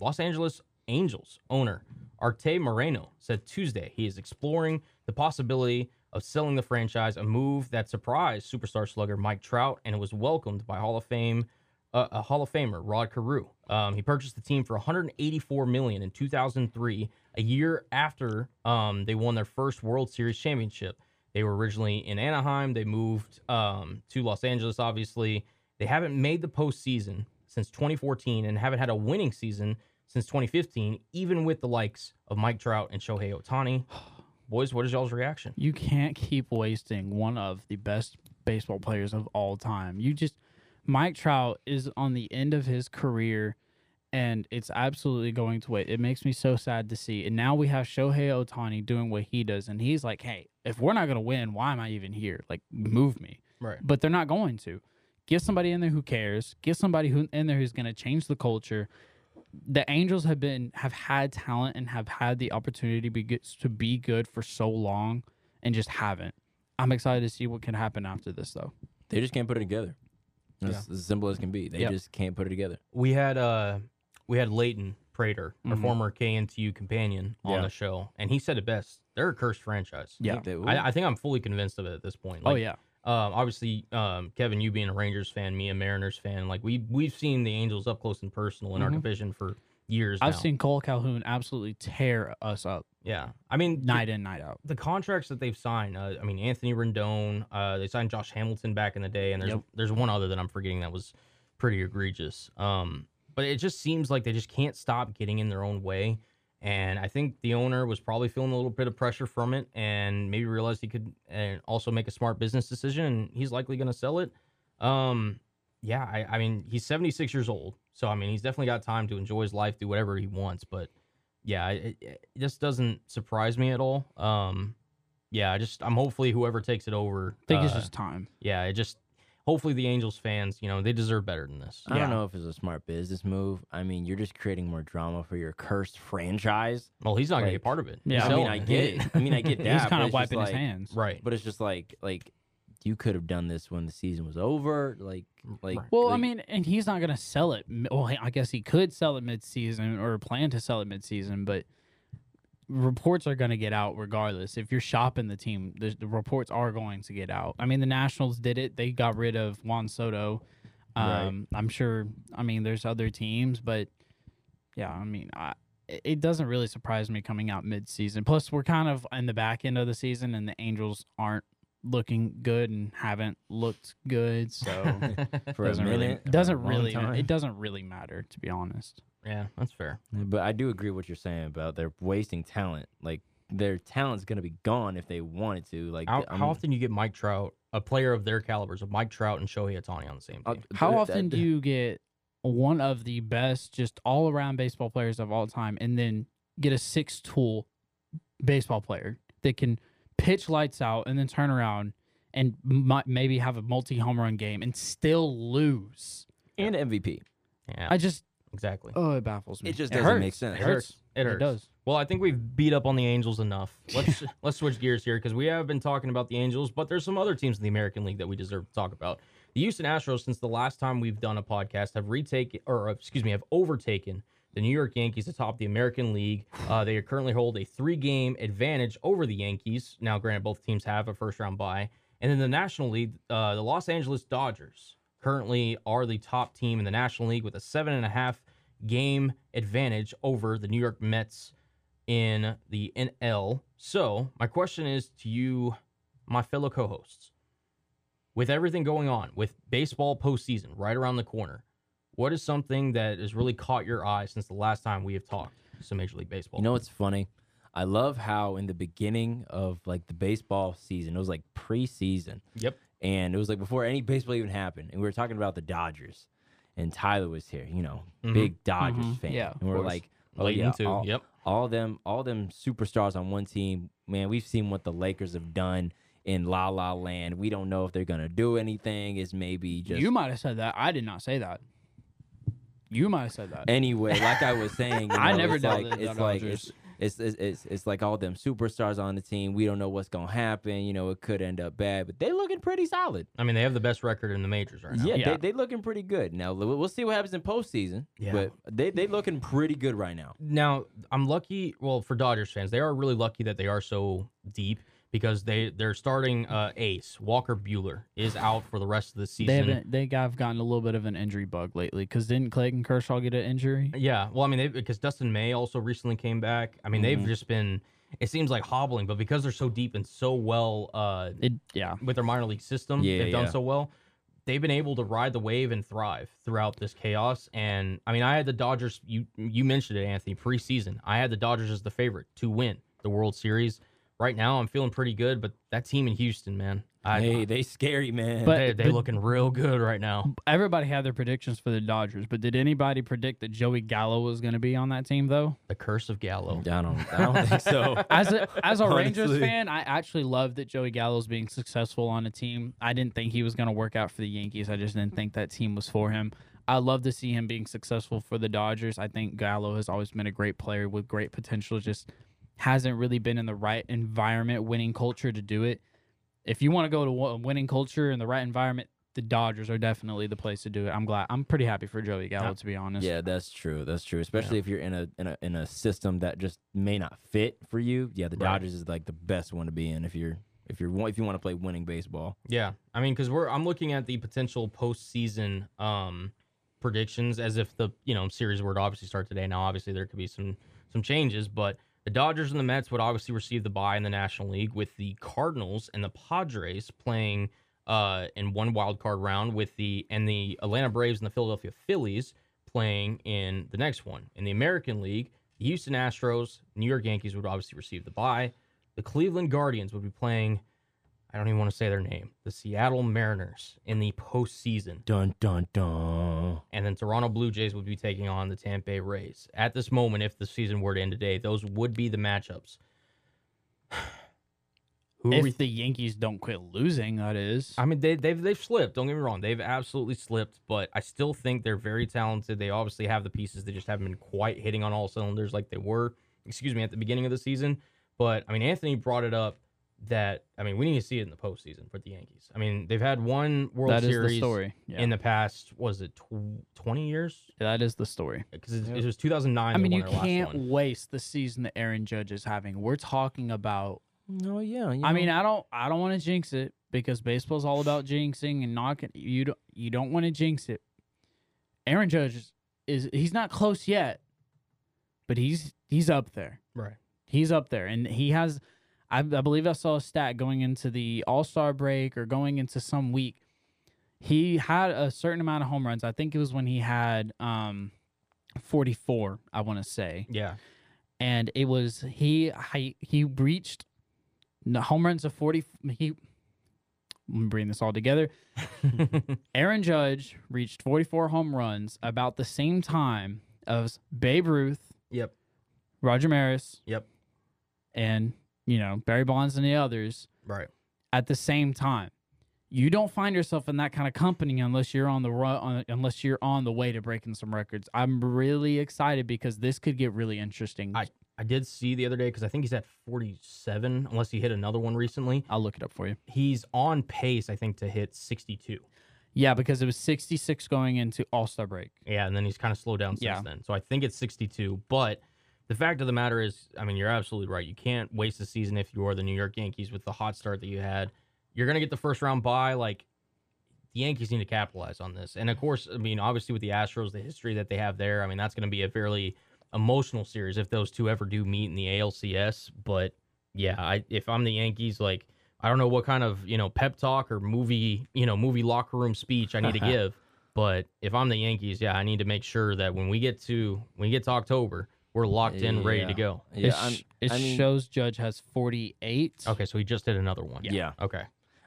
Los Angeles Angels owner Arte Moreno said Tuesday he is exploring the possibility of selling the franchise, a move that surprised superstar slugger Mike Trout and was welcomed by Hall of Fame uh, a Hall of Famer Rod Carew. Um, he purchased the team for 184 million in 2003, a year after um, they won their first World Series championship. They were originally in Anaheim. They moved um, to Los Angeles, obviously. They haven't made the postseason since 2014 and haven't had a winning season since 2015, even with the likes of Mike Trout and Shohei Ohtani. Boys, what is y'all's reaction? You can't keep wasting one of the best baseball players of all time. You just Mike Trout is on the end of his career and it's absolutely going to wait. It makes me so sad to see. And now we have Shohei Ohtani doing what he does and he's like, "Hey, if we're not going to win, why am I even here? Like move me." Right. But they're not going to. Get somebody in there who cares. Get somebody who in there who's going to change the culture. The Angels have been have had talent and have had the opportunity to be good, to be good for so long and just haven't. I'm excited to see what can happen after this though. They just can't put it together. It's as simple as can be. They Yep. just can't put it together. we had uh we had Leighton Prater, our Mhm. former KNTU companion, on Yeah. the show, and he said it best. They're a cursed franchise. Yeah. They- I, I think I'm fully convinced of it at this point. oh Like, yeah. Um, obviously, um, Kevin, you being a Rangers fan, me a Mariners fan, like we we've seen the Angels up close and personal in our Mhm. division for years. I've now. seen Kole Calhoun absolutely tear us up yeah. I mean, night in night out. the contracts that they've signed. Uh, I mean, Anthony Rendon. Uh, they signed Josh Hamilton back in the day, and there's Yep. there's one other that I'm forgetting that was pretty egregious. Um, but it just seems like they just can't stop getting in their own way. And I think the owner was probably feeling a little bit of pressure from it, and maybe realized he could and also make a smart business decision. And he's likely going to sell it. Um, yeah, I, I mean, he's 76 years old, so I mean, he's definitely got time to enjoy his life, do whatever he wants. But yeah, it, it just doesn't surprise me at all. Um, yeah, I just I'm hopefully whoever takes it over. I think it's uh, just time. yeah, it just hopefully the Angels fans, you know, they deserve better than this. I Yeah. don't know if it's a smart business move. I mean, you're just creating more drama for your cursed franchise. Well, he's not gonna be get part of it. Yeah. He's I mean, I get it. I mean, I get that. He's kind of just wiping his like- hands. right. But it's just like like you could have done this when the season was over. Like like. Right. Well, I mean, and he's not going to sell it. Well, I guess he could sell it mid-season or plan to sell it mid-season, but reports are going to get out regardless. If you're shopping the team, the, the reports are going to get out. I mean, the Nationals did it. They got rid of Juan Soto. Right. Um, I'm sure. I mean, there's other teams, but yeah, I mean, I, it it doesn't really surprise me coming out mid-season. Plus, we're kind of in the back end of the season, and the Angels aren't looking good and haven't looked good. So for doesn't really minute, or a doesn't long really time. it doesn't really matter to be honest. yeah, that's fair. But I do agree with what you're saying about they're wasting talent. Like their talent's gonna be gone if they wanted to. Like How, how often you get Mike Trout, a player of their calibers, of Mike Trout and Shohei Ohtani on the same uh, team? How th- often that- do you get one of the best just all around baseball players of all time and then get a six tool baseball player that can pitch lights out and then turn around and mi- maybe have a multi home run game and still lose? and MVP? Yeah, I just Exactly. Oh, it baffles me. It just It doesn't hurts. make sense. It It hurts. hurts. It does. Well, I think we've beat up on the Angels enough. Let's let's switch gears here because we have been talking about the Angels, but there's some other teams in the American League that we deserve to talk about. The Houston Astros, since the last time we've done a podcast, have retaken or uh, excuse me, have overtaken the New York Yankees atop the American League. Uh, they currently hold a three-game advantage over the Yankees. Now, granted, both teams have a first-round bye, and then the National League, uh, the Los Angeles Dodgers currently are the top team in the National League with a seven and a half game advantage over the New York Mets in the NL. So, my question is to you, my fellow co hosts. With everything going on, with baseball postseason right around the corner, what is something that has really caught your eye since the last time we have talked some Major League Baseball? You know what's funny? I love how in the beginning of like the baseball season, it was like preseason, yep. and it was like before any baseball even happened, and we were talking about the Dodgers, and Tyler was here, you know, Mhm. big Dodgers Mhm. fan, Yeah, and of we're like, oh Leighton yeah, too. all, Yep. all them, all them superstars on one team, man. We've seen what the Lakers have done in La La Land. We don't know if they're gonna do anything. It's maybe just you might have said that. I did not say that. You might have said that. anyway, like I was saying, you I never it's doubted like the it's like Dodgers. it's, it's it's it's it's like all them superstars on the team. We don't know what's gonna happen. You know, it could end up bad, but they looking pretty solid. I mean, they have the best record in the majors right now. Yeah, Yeah. They, they looking pretty good. Now we'll we'll see what happens in postseason. Yeah. but they they looking pretty good right now. Now, I'm lucky. Well, for Dodgers fans, they are really lucky that they are so deep because they they're starting uh, ace Walker Buehler is out for the rest of the They season. haven't. They have gotten a little bit of an injury bug lately. Because didn't Clayton Kershaw get an injury? Yeah, well, I mean, they because Dustin May also recently came back. I mean, Mm-hmm. they've just been. It seems like hobbling, but because they're so deep and so well uh, It. Yeah. with their minor league system, Yeah, they've done so well. They've been able to ride the wave and thrive throughout this chaos. And I mean, I had the Dodgers. You you mentioned it, Anthony. Preseason, I had the Dodgers as the favorite to win the World Series. Right now, I'm feeling pretty good, but that team in Houston, man, I, hey, they scary man. But- they they looking real good right now. Everybody had their predictions for the Dodgers, but did anybody predict that Joey Gallo was going to be on that team though? The curse of Gallo. I don't I don't think so. As a as a Rangers fan, I actually love that Joey Gallo is being successful on a team. I didn't think he was going to work out for the Yankees. I just didn't think that team was for him. I love to see him being successful for the Dodgers. I think Gallo has always been a great player with great potential. Just hasn't really been in the right environment, winning culture to do it. If you want to go to a winning culture in the right environment, the Dodgers are definitely the place to do it. I'm glad. I'm pretty happy for Joey Gallo, to be honest. Yeah, that's true. That's true. Especially if you're in a, in a in a system that just may not fit for you. Yeah, the Right. Dodgers is like the best one to be in if you're if you're if you want to play winning baseball. Yeah, I mean, because we're I'm looking at the potential postseason um, predictions as if the you know series were to obviously start today. Now, obviously, there could be some some changes, but the Dodgers and the Mets would obviously receive the bye in the National League, with the Cardinals and the Padres playing uh, in one wild card round, with the and the Atlanta Braves and the Philadelphia Phillies playing in the next one. In the American League, the Houston Astros, New York Yankees would obviously receive the bye. The Cleveland Guardians would be playing I don't even want to say their name. The Seattle Mariners in the postseason. Dun dun dun. And then Toronto Blue Jays would be taking on the Tampa Bay Rays. At this moment, if the season were to end today, those would be the matchups. Who are we If the Yankees don't quit losing, that is. I mean, they, they've they've slipped. Don't get me wrong; they've absolutely slipped. But I still think they're very talented. They obviously have the pieces. They just haven't been quite hitting on all cylinders like they were. Excuse me, at the beginning of the season. But I mean, Anthony brought it up that I mean we need to see it in the postseason for the Yankees. I mean, they've had one World That is Series the story. Yeah. in the past. Was it tw- twenty years? that is the story. Because it, it was two thousand nine. I mean, you won their last can't waste the season that Aaron Judge is having. We're talking about. No, yeah. I know. mean, I don't. I don't want to jinx it because baseball's all about jinxing and knocking. You don't. You don't want to jinx it. Aaron Judge is, is. He's not close yet, but he's he's up there. right. He's up there, and he has. I, I believe I saw a stat going into the All Star break or going into some week. He had a certain amount of home runs. I think it was when he had um, forty four. I want to say, Yeah. and it was he he, he reached the home runs of forty. He. I'm bringing this all together. Aaron Judge reached 44 home runs about the same time as Babe Ruth, yep. Roger Maris, Yep. and you know Barry Bonds and the others Right. at the same time. you don't find yourself in that kind of company unless you're on the run, on, unless you're on the way to breaking some records. I'm really excited because this could get really interesting. I- I did see the other day because I think he's at 47, unless he hit another one recently. I'll look it up for you. He's on pace, I think, to hit 62. Yeah, because it was 66 going into All Star break. Yeah, and then he's kind of slowed down since Yeah. then. So I think it's 62. But the fact of the matter is, I mean, you're absolutely right. You can't waste the season if you are the New York Yankees with the hot start that you had. You're going to get the first round bye. Like, the Yankees need to capitalize on this. And of course, I mean, obviously with the Astros, the history that they have there, I mean, that's going to be a fairly emotional series if those two ever do meet in the ALCS. But yeah, I, if I'm the Yankees, like, I don't know what kind of, you know, pep talk or movie, you know, movie locker room speech I need to give. But if I'm the Yankees, yeah, I need to make sure that when we get to when we get to October, we're locked in, ready Yeah. to go. Yeah, it I'm- sh- it I mean- shows Judge has 48. Okay, so he just did another one. Yeah. Okay.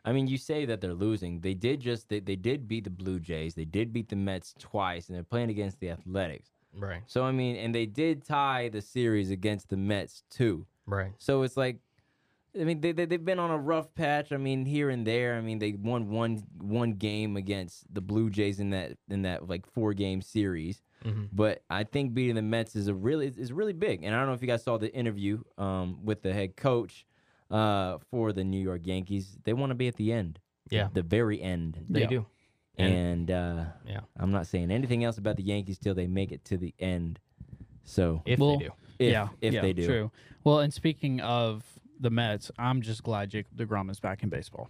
I mean, you say that they're losing. They did just they, they did beat the Blue Jays. They did beat the Mets twice, and they're playing against the Athletics. Right. So I mean, and they did tie the series against the Mets too. Right. So it's like, I mean, they, they they've been on a rough patch. I mean, here and there. I mean, they won one one game against the Blue Jays in that in that like four game series. Hmm But I think beating the Mets is a really is really big. And I don't know if you guys saw the interview um, with the head coach uh, for the New York Yankees. They want to be at the end. Yeah. the very end. They Yeah. do. And- And uh, Yeah. I'm not saying anything else about the Yankees till they make it to the end. So If Well, they do. if yeah, if yeah, they do, True. Well, and speaking of the Mets, I'm just glad Jacob DeGrom is back in baseball.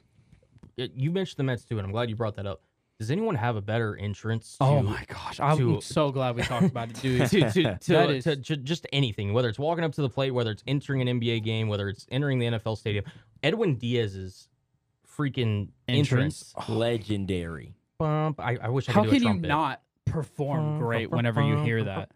You mentioned the Mets too, and I'm glad you brought that up. Does anyone have a better entrance? Oh to, oh my gosh, I'm to- so glad we talked about it, dude. to, to, to, That is- to ju- just anything, whether it's walking up to the plate, whether it's entering an NBA game, whether it's entering the NFL stadium. Edwin Diaz's freaking entrance, Entrance. Oh, legendary. bump. I, I wish I How could do can a you not perform great whenever you hear that?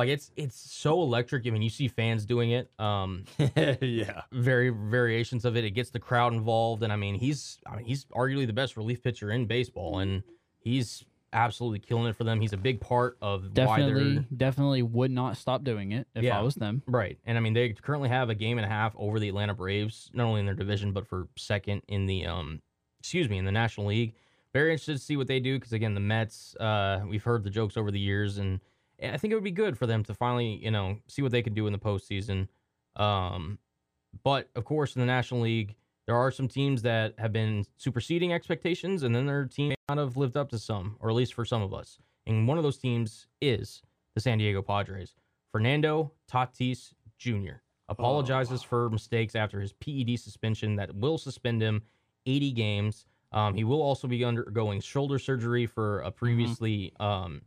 Like it's it's so electric. I mean, you see fans doing it. Um, yeah. very variations of it. It gets the crowd involved, and I mean, he's I mean, he's arguably the best relief pitcher in baseball, and he's absolutely killing it for them. He's a big part of why Definitely, they're definitely would not stop doing it if Yeah. I was them. right. And I mean, they currently have a game and a half over the Atlanta Braves, not only in their division but for second in the um, excuse me, in the National League. Very interested to see what they do because again, the Mets. Uh, we've heard the jokes over the years, and I think it would be good for them to finally, you know, see what they can do in the postseason. Um, but of course, in the National League, there are some teams that have been superseding expectations, and then their team kind of lived up to some, or at least for some of us. And one of those teams is the San Diego Padres. Fernando Tatis Jr. apologizes for mistakes after his PED suspension that will suspend him 80 games. Um, he will also be undergoing shoulder surgery for a previously um,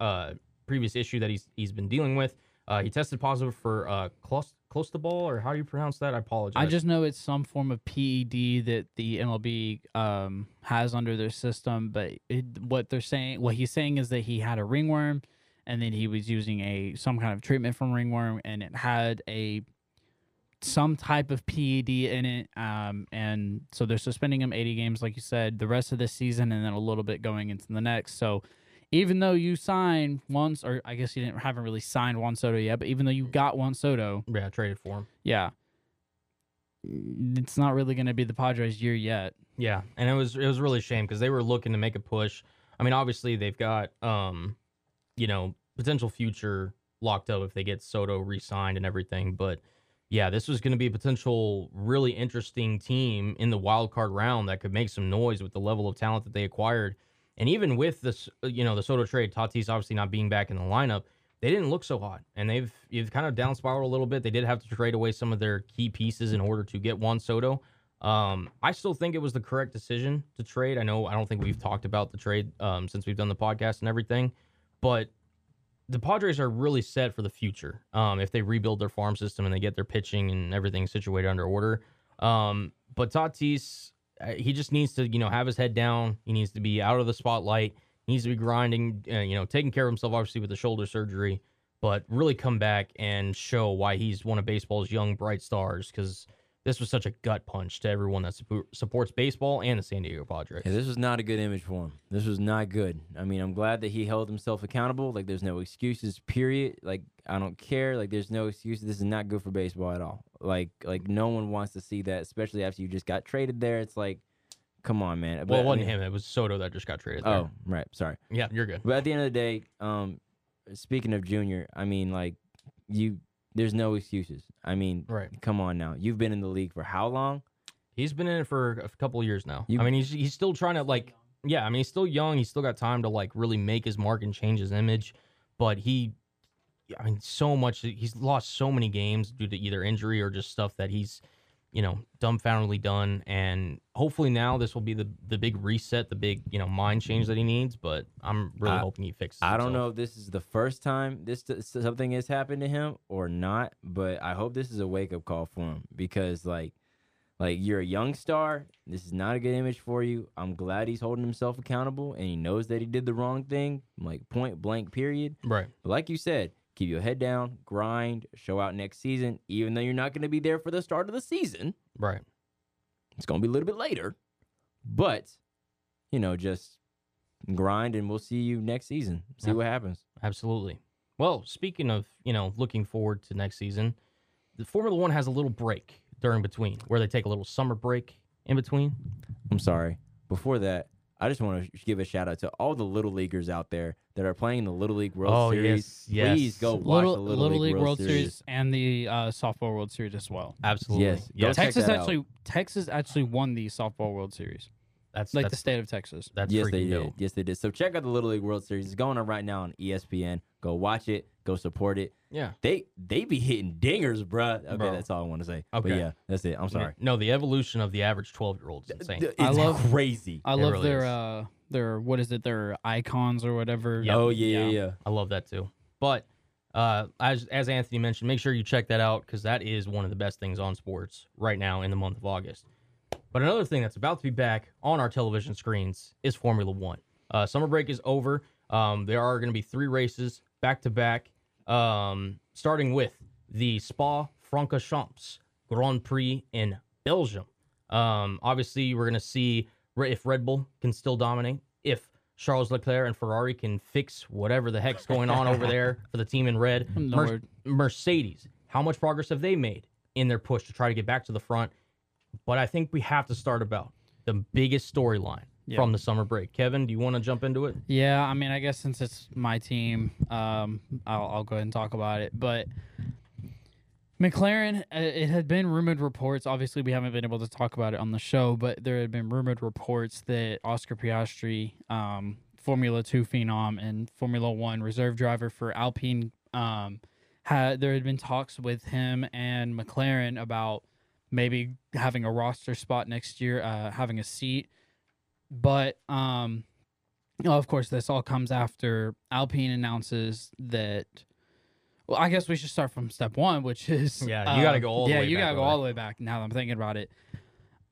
uh, previous issue that he's he's been dealing with. Uh, he tested positive for uh, close close to ball, or how do you pronounce that? I apologize. I just know it's some form of PED that the MLB um, has under their system, but it, what they're saying, what he's saying is that he had a ringworm, and then he was using a some kind of treatment from ringworm, and it had a some type of PED in it, um, and so they're suspending him 80 games, like you said, the rest of the season, and then a little bit going into the next. So. Even though you signed once, or I guess you didn't haven't really signed Juan Soto yet, but even though you got Juan Soto, yeah traded for him. yeah. It's not really going to be the Padres' year yet. Yeah, and it was it was really a shame because they were looking to make a push. I mean, obviously they've got um, you know, potential future locked up if they get Soto re-signed and everything. But yeah, this was going to be a potential really interesting team in the wild card round that could make some noise with the level of talent that they acquired. And even with this, you know, the Soto trade, Tatis obviously not being back in the lineup, they didn't look so hot, and they've you've kind of down spiral a little bit. They did have to trade away some of their key pieces in order to get Juan Soto. Um, I still think it was the correct decision to trade. I know I don't think we've talked about the trade um, since we've done the podcast and everything, but the Padres are really set for the future. Um, if they rebuild their farm system and they get their pitching and everything situated under order. Um, but Tatis, uh, he just needs to you know have his head down. He needs to be out of the spotlight. He needs to be grinding. Uh, you know, taking care of himself obviously with the shoulder surgery, but really come back and show why he's one of baseball's young bright stars because this was such a gut punch to everyone that suppo- supports baseball and the San Diego Padres. Yeah, this was not a good image for him. This was not good. I mean, I'm glad that he held himself accountable. Like, there's no excuses. Period. Like, I don't care. Like, there's no excuses. This is not good for baseball at all. Like, like no one wants to see that, especially after you just got traded there. It's like, come on, man. well, it wasn't mean- him. It was Soto that just got traded. there. Oh, right. Sorry. yeah, you're good. But at the end of the day, um, speaking of Junior, I mean, like, you, there's no excuses. I mean, Right. come on now. You've been in the league for how long? He's been in it for a couple of years now. You- I mean, he's he's still trying to like, yeah. I mean, he's still young. He's still got time to like really make his mark and change his image. But he, I mean, so much. He's lost so many games due to either injury or just stuff that he's, you know, dumbfoundedly done. And hopefully now this will be the the big reset, the big you know mind change that he needs. But I'm really I- hoping he fixes. I don't know if this is the first time this something has happened to him or not, but I hope this is a wake up call for him because like like you're a young star. This is not a good image for you. I'm glad he's holding himself accountable and he knows that he did the wrong thing, like point blank period. Right. But like you said, keep your head down, grind, show out next season, even though you're not going to be there for the start of the season. Right. It's going to be a little bit later. But, you know, just grind and we'll see you next season. See Yeah. what happens. Absolutely. Well, speaking of, you know, looking forward to next season, the Formula One has a little break during between where they take a little summer break in between. I'm sorry. Before that, I just want to give a shout out to all the little leaguers out there that are playing the Little League World Oh, Series. yes, Please go watch Little, the Little, League, World Series. and the uh, Softball World Series as well. Absolutely. Yes. Yes. Texas that out. actually Texas actually won the Softball World Series, That's like that's, the state of Texas. that's yes, freaking they did. Yes, they did. So check out the Little League World Series. It's going on right now on ESPN. Go watch it. Go support it. Yeah. They they be hitting dingers, bruh. Okay, Bro. that's all I want to say. Okay. But yeah, that's it. I'm sorry. No, the evolution of the average 12 year old is insane. It's I love- crazy. I love really their is. uh their what is it their icons or whatever. Yep. Oh yeah, yeah, yeah. I love that too. But uh, as as Anthony mentioned, make sure you check that out because that is one of the best things on sports right now in the month of August. But another thing that's about to be back on our television screens is Formula One. Uh, summer break is over. Um, there are going to be three races back to back, um, starting with the Spa Francorchamps Grand Prix in Belgium. Um, obviously, we're going to see if Red Bull can still dominate, if Charles Leclerc and Ferrari can fix whatever the heck's going on over there for the team in red. Mer- Mercedes, how much progress have they made in their push to try to get back to the front? But I think we have to start about the biggest storyline Yeah. from the summer break. Kevin, do you want to jump into it? Yeah, I mean, I guess since it's my team, um, I'll, I'll go ahead and talk about it. But McLaren, uh, it had been rumored reports. Obviously, we haven't been able to talk about it on the show, but there had been rumored reports that Oscar Piastri, um, Formula Two phenom and Formula One reserve driver for Alpine, um, had there had been talks with him and McLaren about maybe having a roster spot next year, uh, having a seat. But um, Oh, of course, this all comes after Alpine announces that. Well, I guess we should start from step one, which is Yeah, you gotta um, go all the yeah, way you back gotta go all the way back. Now that I'm thinking about it,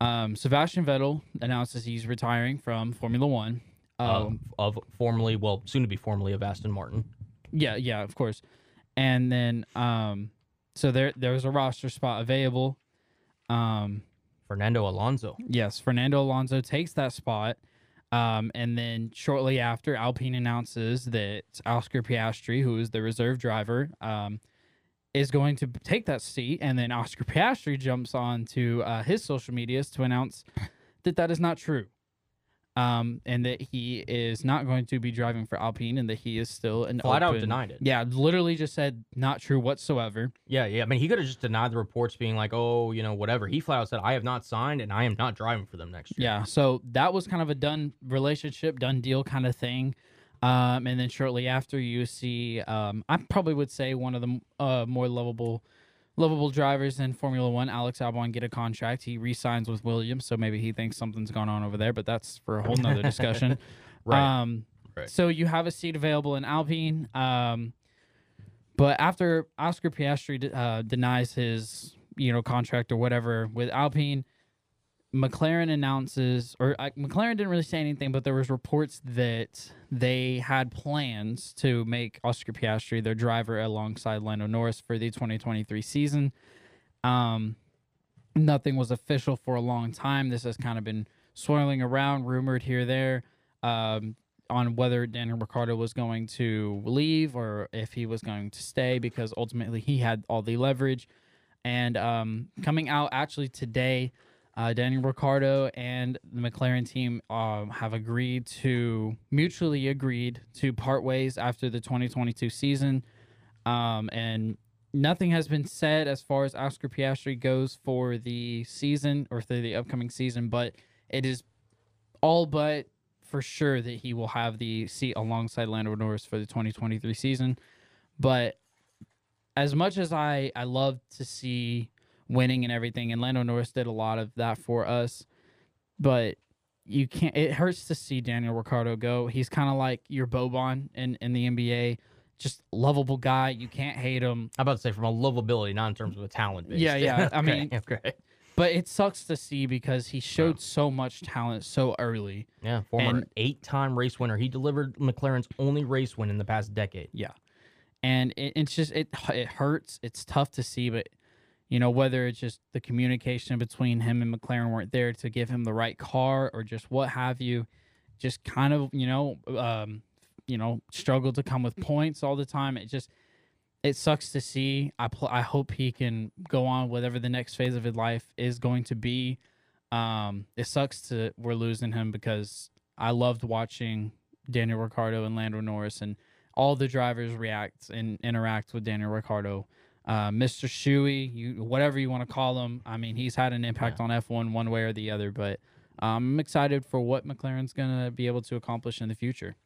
um, Sebastian Vettel announces he's retiring from Formula One. Uh, Um, of formerly, well, soon to be formerly of Aston Martin. yeah, yeah, of course. And then, um, so there there was a roster spot available. Um, Fernando Alonso. Yes, Fernando Alonso takes that spot. Um, and then shortly after, Alpine announces that Oscar Piastri, who is the reserve driver, um, is going to take that seat. And then Oscar Piastri jumps on to uh, his social medias to announce that that is not true. Um, and that he is not going to be driving for Alpine and that he is still an Flat out open- denied it. Yeah, literally just said not true whatsoever. Yeah, yeah. I mean, he could have just denied the reports, being like, "Oh, you know, whatever." He flat out said, "I have not signed, and I am not driving for them next year." Yeah, so that was kind of a done relationship, done deal kind of thing. Um, and then shortly after, you see, um, I probably would say one of the uh, more lovable, lovable drivers in Formula One, Alex Albon, get a contract. He re-signs with Williams, so maybe he thinks something's going on over there, but that's for a whole nother discussion. Right. Um, Right. So you have a seat available in Alpine. Um, but after Oscar Piastri uh, denies his, you know, contract or whatever with Alpine, McLaren announces, or uh, McLaren didn't really say anything, but there was reports that they had plans to make Oscar Piastri their driver alongside Lando Norris for the 2023 season. Um, nothing was official for a long time. This has kind of been swirling around, rumored here there, um, on whether Daniel Ricciardo was going to leave or if he was going to stay, because ultimately he had all the leverage. And um, coming out actually today, Uh, Daniel Ricciardo and the McLaren team um, have agreed to mutually agreed to part ways after the 2022 season, um, and nothing has been said as far as Oscar Piastri goes for the season or for the upcoming season. But it is all but for sure that he will have the seat alongside Lando Norris for the 2023 season. But as much as I I love to see winning and everything, and Lando Norris did a lot of that for us, but you can't. It hurts to see Daniel Ricciardo go. He's kind of like your Boban in in the NBA. Just lovable guy. You can't hate him. I'm about to say from a lovability, not in terms of a talent base. Yeah, yeah. I Okay, mean- okay. But it sucks to see because he showed so much talent so early. Yeah, former And- eight-time race winner. He delivered McLaren's only race win in the past decade. Yeah, and it, it's just it it hurts. It's tough to see, but you know whether it's just the communication between him and McLaren weren't there to give him the right car or just what have you, just kind of you know um, you know struggled to come with points all the time. It just it sucks to see. I pl- I hope he can go on whatever the next phase of his life is going to be. Um, it sucks to we're losing him because I loved watching Daniel Ricciardo and Lando Norris and all the drivers react and interact with Daniel Ricciardo. Uh, Mr. Shuey, you whatever you want to call him. I mean, he's had an impact on F1 one way or the other, but um, I'm excited for what McLaren's gonna be able to accomplish in the future.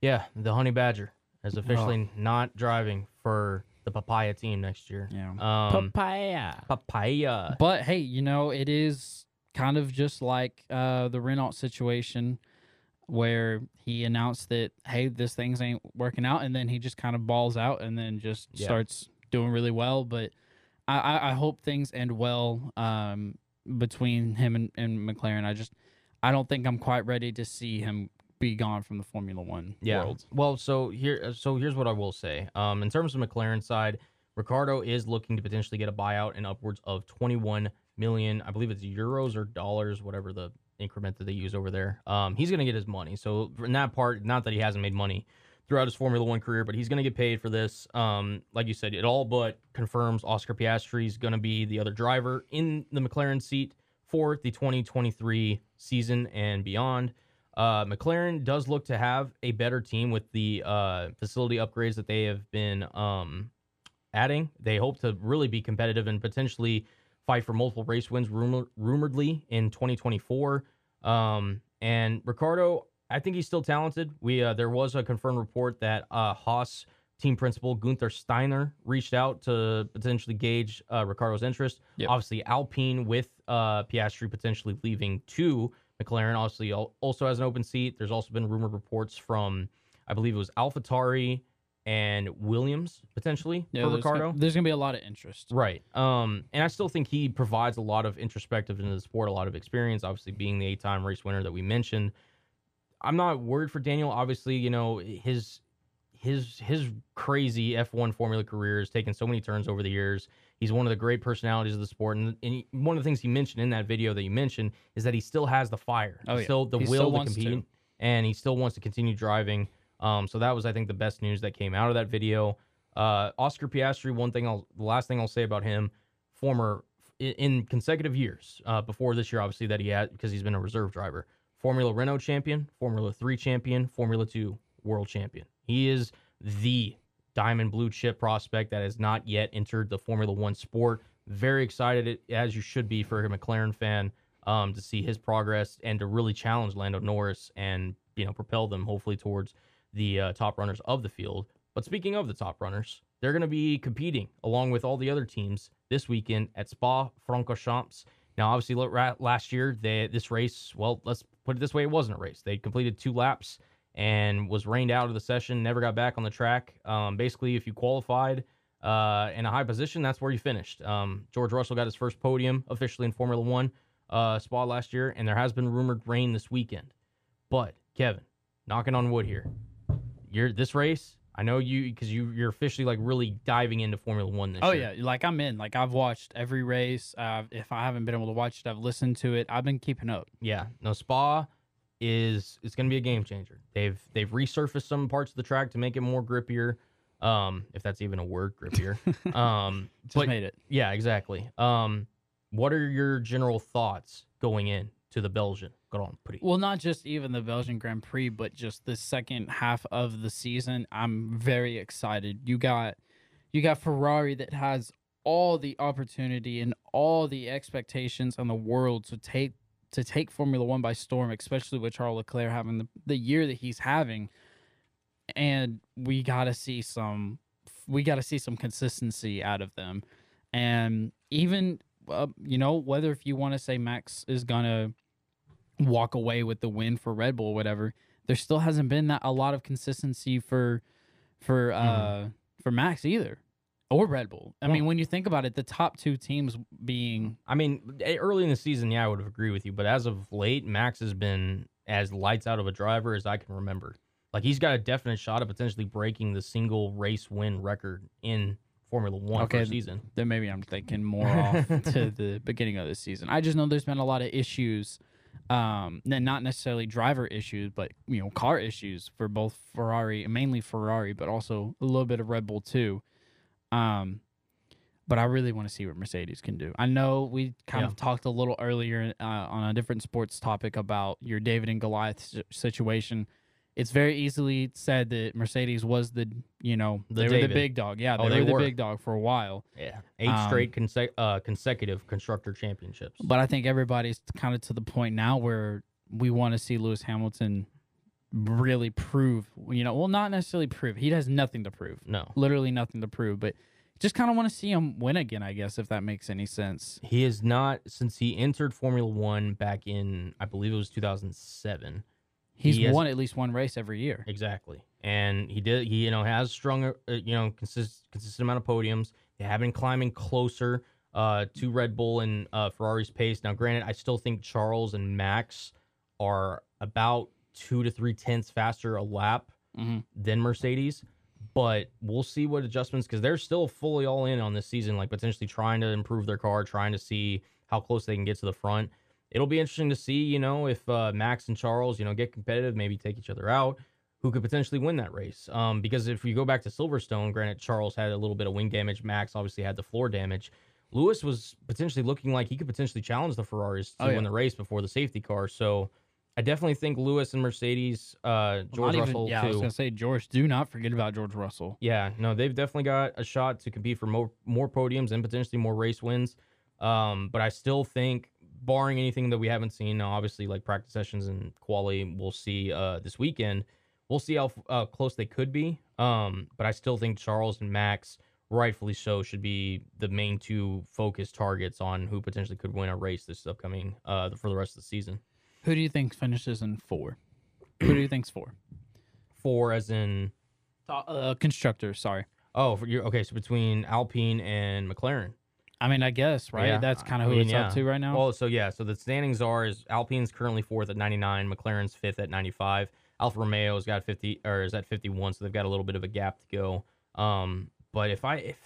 Yeah, the Honey Badger is officially not driving for the Papaya team next year. Yeah. Um, Papaya. papaya. But hey, you know, it is kind of just like uh, the Renault situation where he announced that, hey, this thing's ain't working out. And then he just kind of balls out and then just Yeah. starts doing really well. But I, I, hope things end well um, between him and, and McLaren. I just, I don't think I'm quite ready to see him be gone from the Formula One Yeah. world. Well, so here, so here's what I will say. Um, in terms of McLaren side, Ricciardo is looking to potentially get a buyout in upwards of 21 million. I believe it's euros or dollars, whatever the increment that they use over there. Um, he's gonna get his money. So in that part, not that he hasn't made money throughout his Formula One career, but he's gonna get paid for this. Um, like you said, it all but confirms Oscar Piastri is gonna be the other driver in the McLaren seat for the 2023 season and beyond. Uh, McLaren does look to have a better team with the uh, facility upgrades that they have been um, adding. They hope to really be competitive and potentially fight for multiple race wins, rumor- rumoredly in 2024. Um, and Ricciardo, I think he's still talented. We uh, there was a confirmed report that uh, Haas team principal Gunther Steiner reached out to potentially gauge uh, Ricciardo's interest. Yep. Obviously, Alpine with uh, Piastri potentially leaving to McLaren obviously also has an open seat. There's also been rumored reports from, I believe it was AlphaTauri and Williams potentially for there's Ricciardo. Gonna, there's going to be a lot of interest. Right. Um, and I still think he provides a lot of introspective into the sport, a lot of experience, obviously being the eight time race winner that we mentioned. I'm not worried for Daniel. Obviously, you know, his his his crazy F1 Formula career has taken so many turns over the years. He's one of the great personalities of the sport, and, and he, one of the things he mentioned in that video that you mentioned is that he still has the fire, Oh, yeah. still the He will still to wants to. compete, and he still wants to continue driving. Um, so that was, I think, the best news that came out of that video. Uh, Oscar Piastri. One thing, I'll the last thing I'll say about him, former in, in consecutive years uh, before this year, obviously that he had because he's been a reserve driver, Formula Renault champion, Formula Three champion, Formula Two world champion. He is the diamond blue chip prospect that has not yet entered the Formula One sport. Very excited, as you should be for a McLaren fan, um, to see his progress and to really challenge Lando Norris and you know propel them hopefully towards the uh, top runners of the field. But speaking of the top runners, they're going to be competing along with all the other teams this weekend at Spa Francorchamps. Now, obviously, last year they this race, well, let's put it this way, it wasn't a race. They completed two laps and was rained out of the session, never got back on the track. Um, basically, if you qualified uh, in a high position, that's where you finished. Um, George Russell got his first podium officially in Formula One uh, Spa last year, and there has been rumored rain this weekend. But Kevin, knocking on wood here, you're this race. I know you because you you're officially like really diving into Formula One this Oh year. Oh yeah, like I'm in. Like I've watched every race. Uh, if I haven't been able to watch it, I've listened to it. I've been keeping up. Yeah, no Spa is it's going to be a game changer. They've they've resurfaced some parts of the track to make it more grippier, um, if that's even a word, grippier. um, Just but made it. yeah, exactly. Um, what are your general thoughts going in to the Belgian Grand Prix? Well, not just even the Belgian Grand Prix, but just the second half of the season. I'm very excited. You got you got Ferrari that has all the opportunity and all the expectations in the world to take to take Formula One by storm, especially with Charles Leclerc having the, the year that he's having. And we gotta see some we gotta see some consistency out of them. And even uh, you know, whether if you want to say Max is gonna walk away with the win for Red Bull or whatever, there still hasn't been that a lot of consistency for for uh Mhm. for Max either. Or Red Bull. I Well- mean, when you think about it, the top two teams being I mean, eh, early in the season, yeah, I would have agreed with you, but as of late, Max has been as lights out of a driver as I can remember. Like he's got a definite shot of potentially breaking the single race win record in Formula One Okay. season. then maybe I'm thinking more off to the beginning of the season. I just know there's been a lot of issues, um, n- not necessarily driver issues, but you know, car issues for both Ferrari, mainly Ferrari, but also a little bit of Red Bull too. Um, but I really want to see what Mercedes can do. I know we kind Yeah. of talked a little earlier uh, on a different sports topic about your David and Goliath situation. It's very easily said that Mercedes was the, you know, The they were the big dog. Yeah, Oh, they, they were the big dog for a while. Yeah, eight Um, straight conse- uh, consecutive constructor championships. But I think everybody's kind of to the point now where we want to see Lewis Hamilton really prove, you know, well, not necessarily prove. He has nothing to prove, no, literally nothing to prove, but just kind of want to see him win again, I guess, if that makes any sense. he is not since he entered Formula One back in I believe it was 2007. He's He has- won at least one race every year. Exactly, and he did. He you know has strung uh, you know consist, consistent amount of podiums. They have been climbing closer uh, to Red Bull and uh, Ferrari's pace. Now, granted, I still think Charles and Max are about two to three tenths faster a lap Mhm. than Mercedes. But we'll see what adjustments because they're still fully all in on this season, like potentially trying to improve their car, trying to see how close they can get to the front. It'll be interesting to see, you know, if uh, Max and Charles, you know, get competitive, maybe take each other out, who could potentially win that race. Um, because if you go back to Silverstone, granted Charles had a little bit of wing damage, Max obviously had the floor damage. Lewis was potentially looking like he could potentially challenge the Ferraris to Oh, yeah. win the race before the safety car. So I definitely think Lewis and Mercedes, uh, Well, George even- Russell yeah, I was gonna say George. Do not forget about George Russell. Yeah, no, they've definitely got a shot to compete for more more podiums and potentially more race wins. Um, but I still think, barring anything that we haven't seen, now obviously like practice sessions and quality, we'll see uh, this weekend. We'll see how uh, close they could be. Um, but I still think Charles and Max, rightfully so, should be the main two focus targets on who potentially could win a race this upcoming uh, for the rest of the season. Who do you think finishes in four? Who do you think's four? Four, as in Uh, constructor. Sorry. oh, for you okay, so between Alpine and McLaren. I mean, I guess right. Yeah, That's kind of who mean, it's up to right now. Well, so yeah, so the standings are is Alpine's currently fourth at 99, McLaren's fifth at 95. Alfa Romeo's got 50 or is at 51, so they've got a little bit of a gap to go. Um, but if I if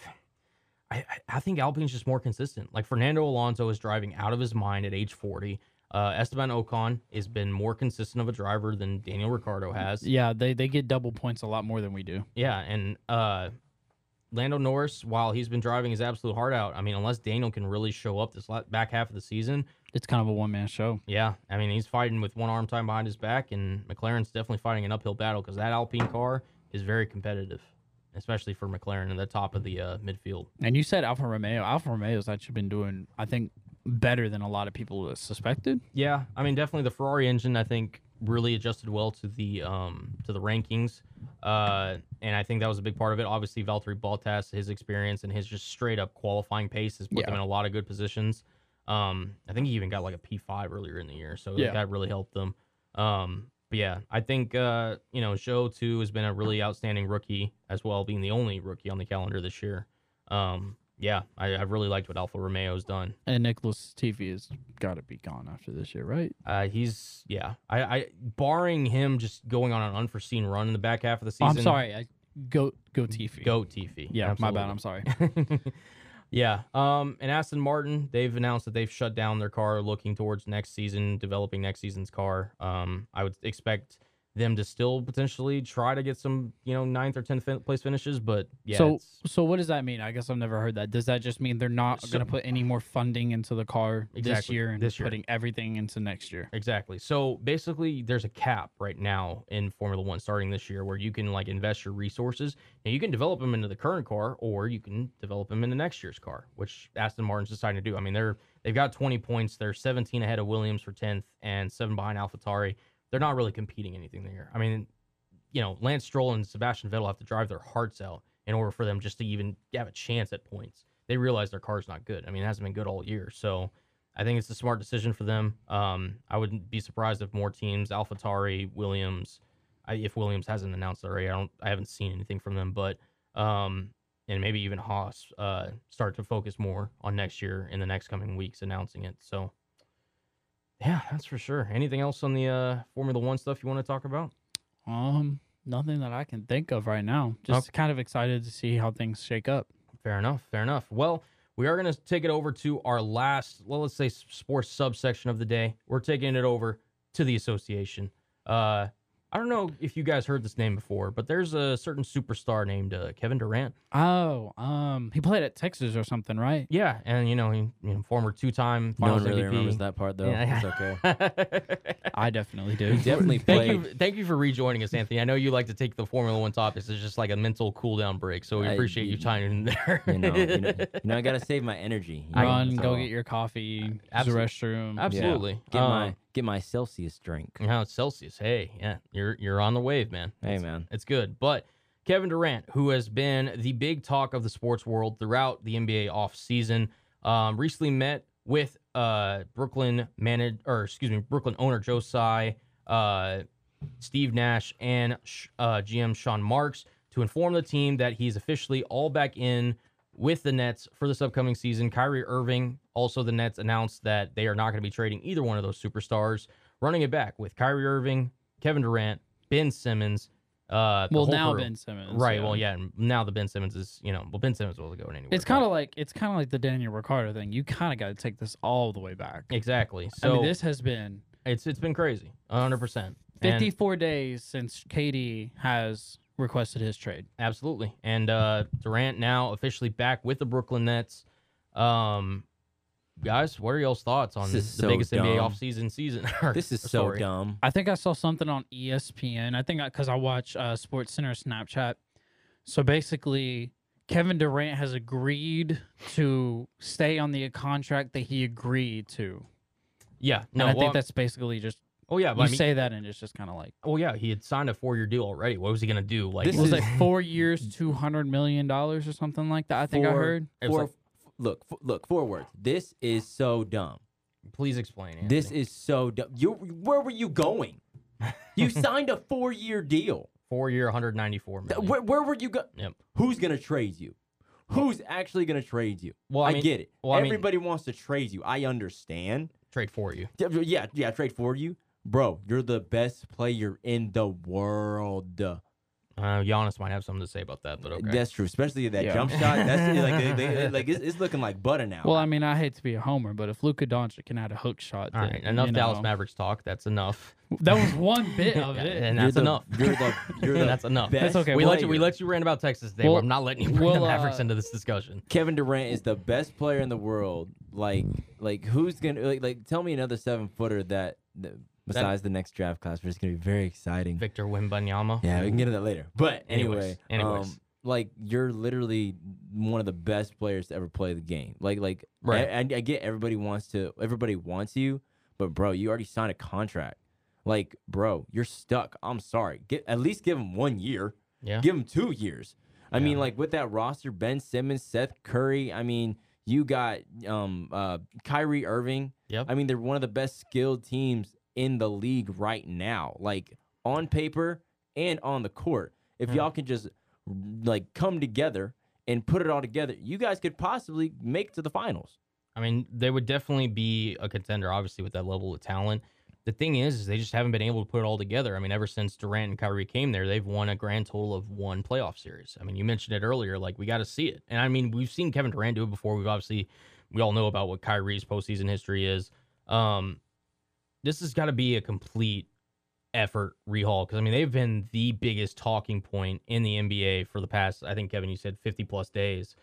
I I- I think Alpine's just more consistent. Like Fernando Alonso is driving out of his mind at age 40. Uh, Esteban Ocon has been more consistent of a driver than Daniel Ricciardo has. yeah, they they get double points a lot more than we do. Yeah, and uh, Lando Norris, while he's been driving his absolute heart out, I mean, unless Daniel can really show up this back half of the season, It's kind of a one man show. yeah, I mean, he's fighting with one arm tied behind his back, and McLaren's definitely fighting an uphill battle because that Alpine car is very competitive, especially for McLaren in the top of the uh, midfield. And you said Alfa Romeo. Alfa Romeo's actually been doing, I think, better than a lot of people suspected. Yeah, I mean, definitely the Ferrari engine. I think really adjusted well to the um to the rankings, uh, and I think that was a big part of it. Obviously, Valtteri Bottas, his experience and his just straight up qualifying pace has put Yeah. them in a lot of good positions. Um, I think he even got like a P five earlier in the year, so Yeah. that really helped them. Um, but yeah, I think uh, you know, Zhou too has been a really outstanding rookie as well, being the only rookie on the calendar this year. Um, yeah, I, I really liked what Alfa Romeo's done. And Nicholas Latifi has got to be gone after this year, right? Uh, he's yeah. I, I barring him just going on an unforeseen run in the back half of the Oh, season. I'm sorry. I, go go Tiffy. Go Tiffy. Yeah, my bad. I'm sorry. yeah. Um, and Aston Martin, they've announced that they've shut down their car, looking towards next season, developing next season's car. Um, I would expect them to still potentially try to get some, you know, ninth or tenth fin- place finishes. But yeah, so it's- so what does that mean? I guess I've never heard that. Does that just mean they're not So- going to put any more funding into the car this year and this year. putting everything into next year? Exactly. So basically, there's a cap right now in Formula One starting this year where you can like invest your resources and you can develop them into the current car or you can develop them into next year's car, which Aston Martin's deciding to do. I mean, they're they've got 20 points. They're 17 ahead of Williams for 10th and seven behind AlphaTauri. They're not really competing anything there. I mean, you know, Lance Stroll and Sebastian Vettel have to drive their hearts out in order for them just to even have a chance at points. They realize their car's not good. I mean, it hasn't been good all year. So I think it's a smart decision for them. Um, I wouldn't be surprised if more teams, AlphaTauri, Williams, I, if Williams hasn't announced already, I don't, I haven't seen anything from them, but um, and maybe even Haas uh, start to focus more on next year in the next coming weeks, announcing it. So, yeah, that's for sure. Anything else on the uh, Formula One stuff you want to talk about? Um, nothing that I can think of right now. Just kind of excited to see how things shake up. Fair enough. Fair enough. Well, we are going to take it over to our last, well, let's say, sports subsection of the day. We're taking it over to the association. Uh, I don't know if you guys heard this name before, but there's a certain superstar named uh, Kevin Durant. Oh, um, he played at Texas or something, right? Yeah, and you know, he, you know, former two-time No Finals one really MVP. remembers that part though. Yeah. It's okay. I definitely do. Definitely thank played. you, thank you for rejoining us, Anthony. I know you like to take the Formula One topics as just like a mental cool down break, so we I- appreciate you you- tying in there. You know, you know, you know, I gotta save my energy. you know, Run, go get your coffee, use the Absolute- restroom. yeah, Absolutely. Get Um, my get my Celsius drink. Now it's Celsius. Hey, yeah, you're you're on the wave, man. Hey It's- man. It's good. But Kevin Durant, who has been the big talk of the sports world throughout the NBA offseason, um, recently met with uh, Brooklyn managed or excuse me, Brooklyn owner Joe Tsai, uh, Steve Nash, and uh, GM Sean Marks to inform the team that he's officially all back in with the Nets for this upcoming season. Kyrie Irving, also the Nets announced that they are not going to be trading either one of those superstars. Running it back with Kyrie Irving, Kevin Durant, Ben Simmons. Uh, well, now crew. Ben Simmons. Right. Well, yeah. Now the Ben Simmons is, you know, well, Ben Simmons wasn't going anywhere. It's kind of like it's kind of like the Daniel Ricciardo thing. You kind of got to take this all the way back. exactly. I So mean, this has been it's it's been crazy, hundred percent. 54 days since KD has requested his trade. Absolutely. And uh, Durant now officially back with the Brooklyn Nets. Um, guys, what are y'all's thoughts on the This is so biggest NBA dumb. offseason season? or This is so story? dumb. I think I saw something on ESPN. I think because I, watch uh, Sports Center Snapchat. So basically, Kevin Durant has agreed to stay on the contract that he agreed to. Yeah. And No. I well, think that's basically just oh yeah. you I mean, say that and it's just kind of like oh yeah. He had signed a four-year deal already. What was he gonna do? Like, This it was is- like four years, two hundred million dollars or something like that. I think I Four- heard. It was Four, like- look, f- look, four words. This is so dumb. please explain. Anthony. This is so dumb. You, where were you going? You signed a four-year deal. four-year, 194 Th- million. Where, where were you going? Yep. Who's gonna trade you? Who's actually gonna trade you? Well, I I, mean- get it. well, I mean- Everybody wants to trade you. I understand. Trade for you. Yeah, yeah, trade for you, bro. You're the best player in the world. Uh, Giannis might have something to say about that, but okay. That's true, especially that Yeah. jump shot. That's like, they, they- like it's, it's looking like butter now. Well, I mean, I hate to be a homer, but if Luka Doncic can add a hook shot, All then, enough you Dallas know, Mavericks talk. That's enough. That was one bit of it. and You're that's the- enough. You're the you're the That's enough. best That's okay. we Well, let you we let you rant about Texas today. Well- but I'm not letting you bring well, the Mavericks uh, into this discussion. Kevin Durant is the best player in the world. Like, like who's gonna like, like tell me another seven footer that, that besides the next draft class, which is gonna be very exciting. Victor Wembanyama. Yeah, we can get to that later. But anyway, anyways. um, like you're literally one of the best players to ever play the game. Like, like Right. I, I, I get everybody wants to, everybody wants you, but bro, you already signed a contract. Like, bro, you're stuck. I'm sorry. Get at least give him one year. Yeah. Give him two years. I mean, like with that roster, Ben Simmons, Seth Curry. I mean, you got um uh Kyrie Irving. Yep. I mean, they're one of the best skilled teams in the league right now. Like on paper and on the court. If Hmm. y'all can just like come together and put it all together, you guys could possibly make to the finals. I mean, they would definitely be a contender, obviously, with that level of talent. The thing is, is they just haven't been able to put it all together. I mean, ever since Durant and Kyrie came there, they've won a grand total of one playoff series. I mean, you mentioned it earlier, like we got to see it. And I mean, we've seen Kevin Durant do it before. We've obviously, we all know about what Kyrie's postseason history is. Um, this has got to be a complete effort rehaul because I mean they've been the biggest talking point in the NBA for the past I think Kevin you said 50 plus days.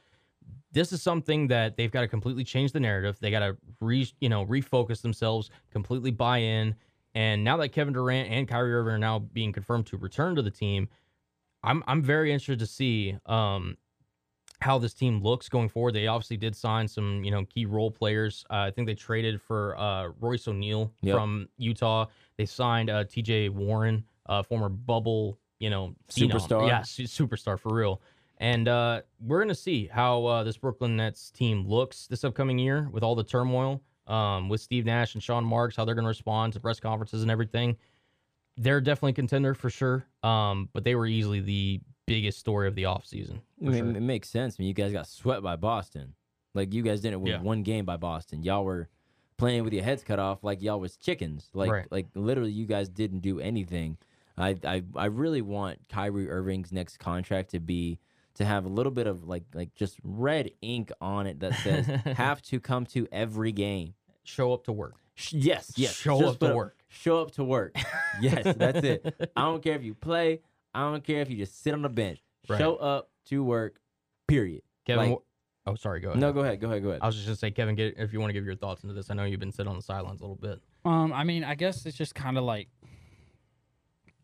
This is something that they've got to completely change the narrative. They got to re you know refocus themselves, completely buy in. And now that Kevin Durant and Kyrie Irving are now being confirmed to return to the team, I'm I'm very interested to see um, how this team looks going forward. They obviously did sign some, you know, key role players. Uh, I think they traded for uh, Royce O'Neal Yep. from Utah. They signed uh, T.J. Warren, uh, former bubble, you know, phenom. Superstar. Yeah, su- superstar for real. And uh, we're gonna see how uh, this Brooklyn Nets team looks this upcoming year with all the turmoil um, with Steve Nash and Sean Marks, how they're gonna respond to press conferences and everything. They're definitely a contender for sure. Um, but they were easily the biggest story of the offseason. I mean, sure. it makes sense. I mean, you guys got swept by Boston. Like you guys didn't win Yeah. one game by Boston. Y'all were playing with your heads cut off like y'all was chickens. Like Right. like literally you guys didn't do anything. I, I I really want Kyrie Irving's next contract to be to have a little bit of like like just red ink on it that says have to come to every game. Show up to work. Yes, yes. Show up to work. Show up to work. yes, that's it. I don't care if you play. I don't care if you just sit on the bench. Right. Show up to work. Period. Kevin. Like- oh, sorry. Go ahead. No, go ahead. Go ahead. Go ahead. I was just gonna say, Kevin, get if you want to give your thoughts into this. I know you've been sitting on the sidelines a little bit. Um, I mean, I guess it's just kind of like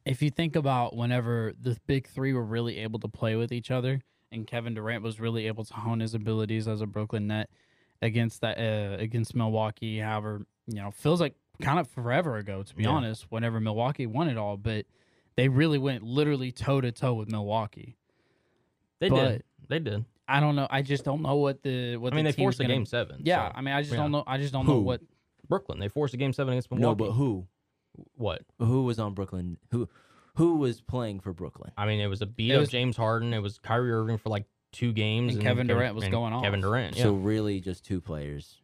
if you think about whenever the big three were really able to play with each other, and Kevin Durant was really able to hone his abilities as a Brooklyn Net against that uh, against Milwaukee. However, you know, feels like kind of forever ago to be Yeah. honest. Whenever Milwaukee won it all, but they really went literally toe to toe with Milwaukee. They But- did. They did. I don't know. I just don't know what the what I mean, the they forced a gonna- game seven. Yeah, so- I mean, I just yeah. don't know. I just don't know what Brooklyn. They forced a game seven against Milwaukee. no, but who? what? Who was on Brooklyn? Who who was playing for Brooklyn? I mean, it was a beat It of was- James Harden. It was Kyrie Irving for like two games, And Kevin Durant was and going Kevin. Durant. Yeah. So really, just two players.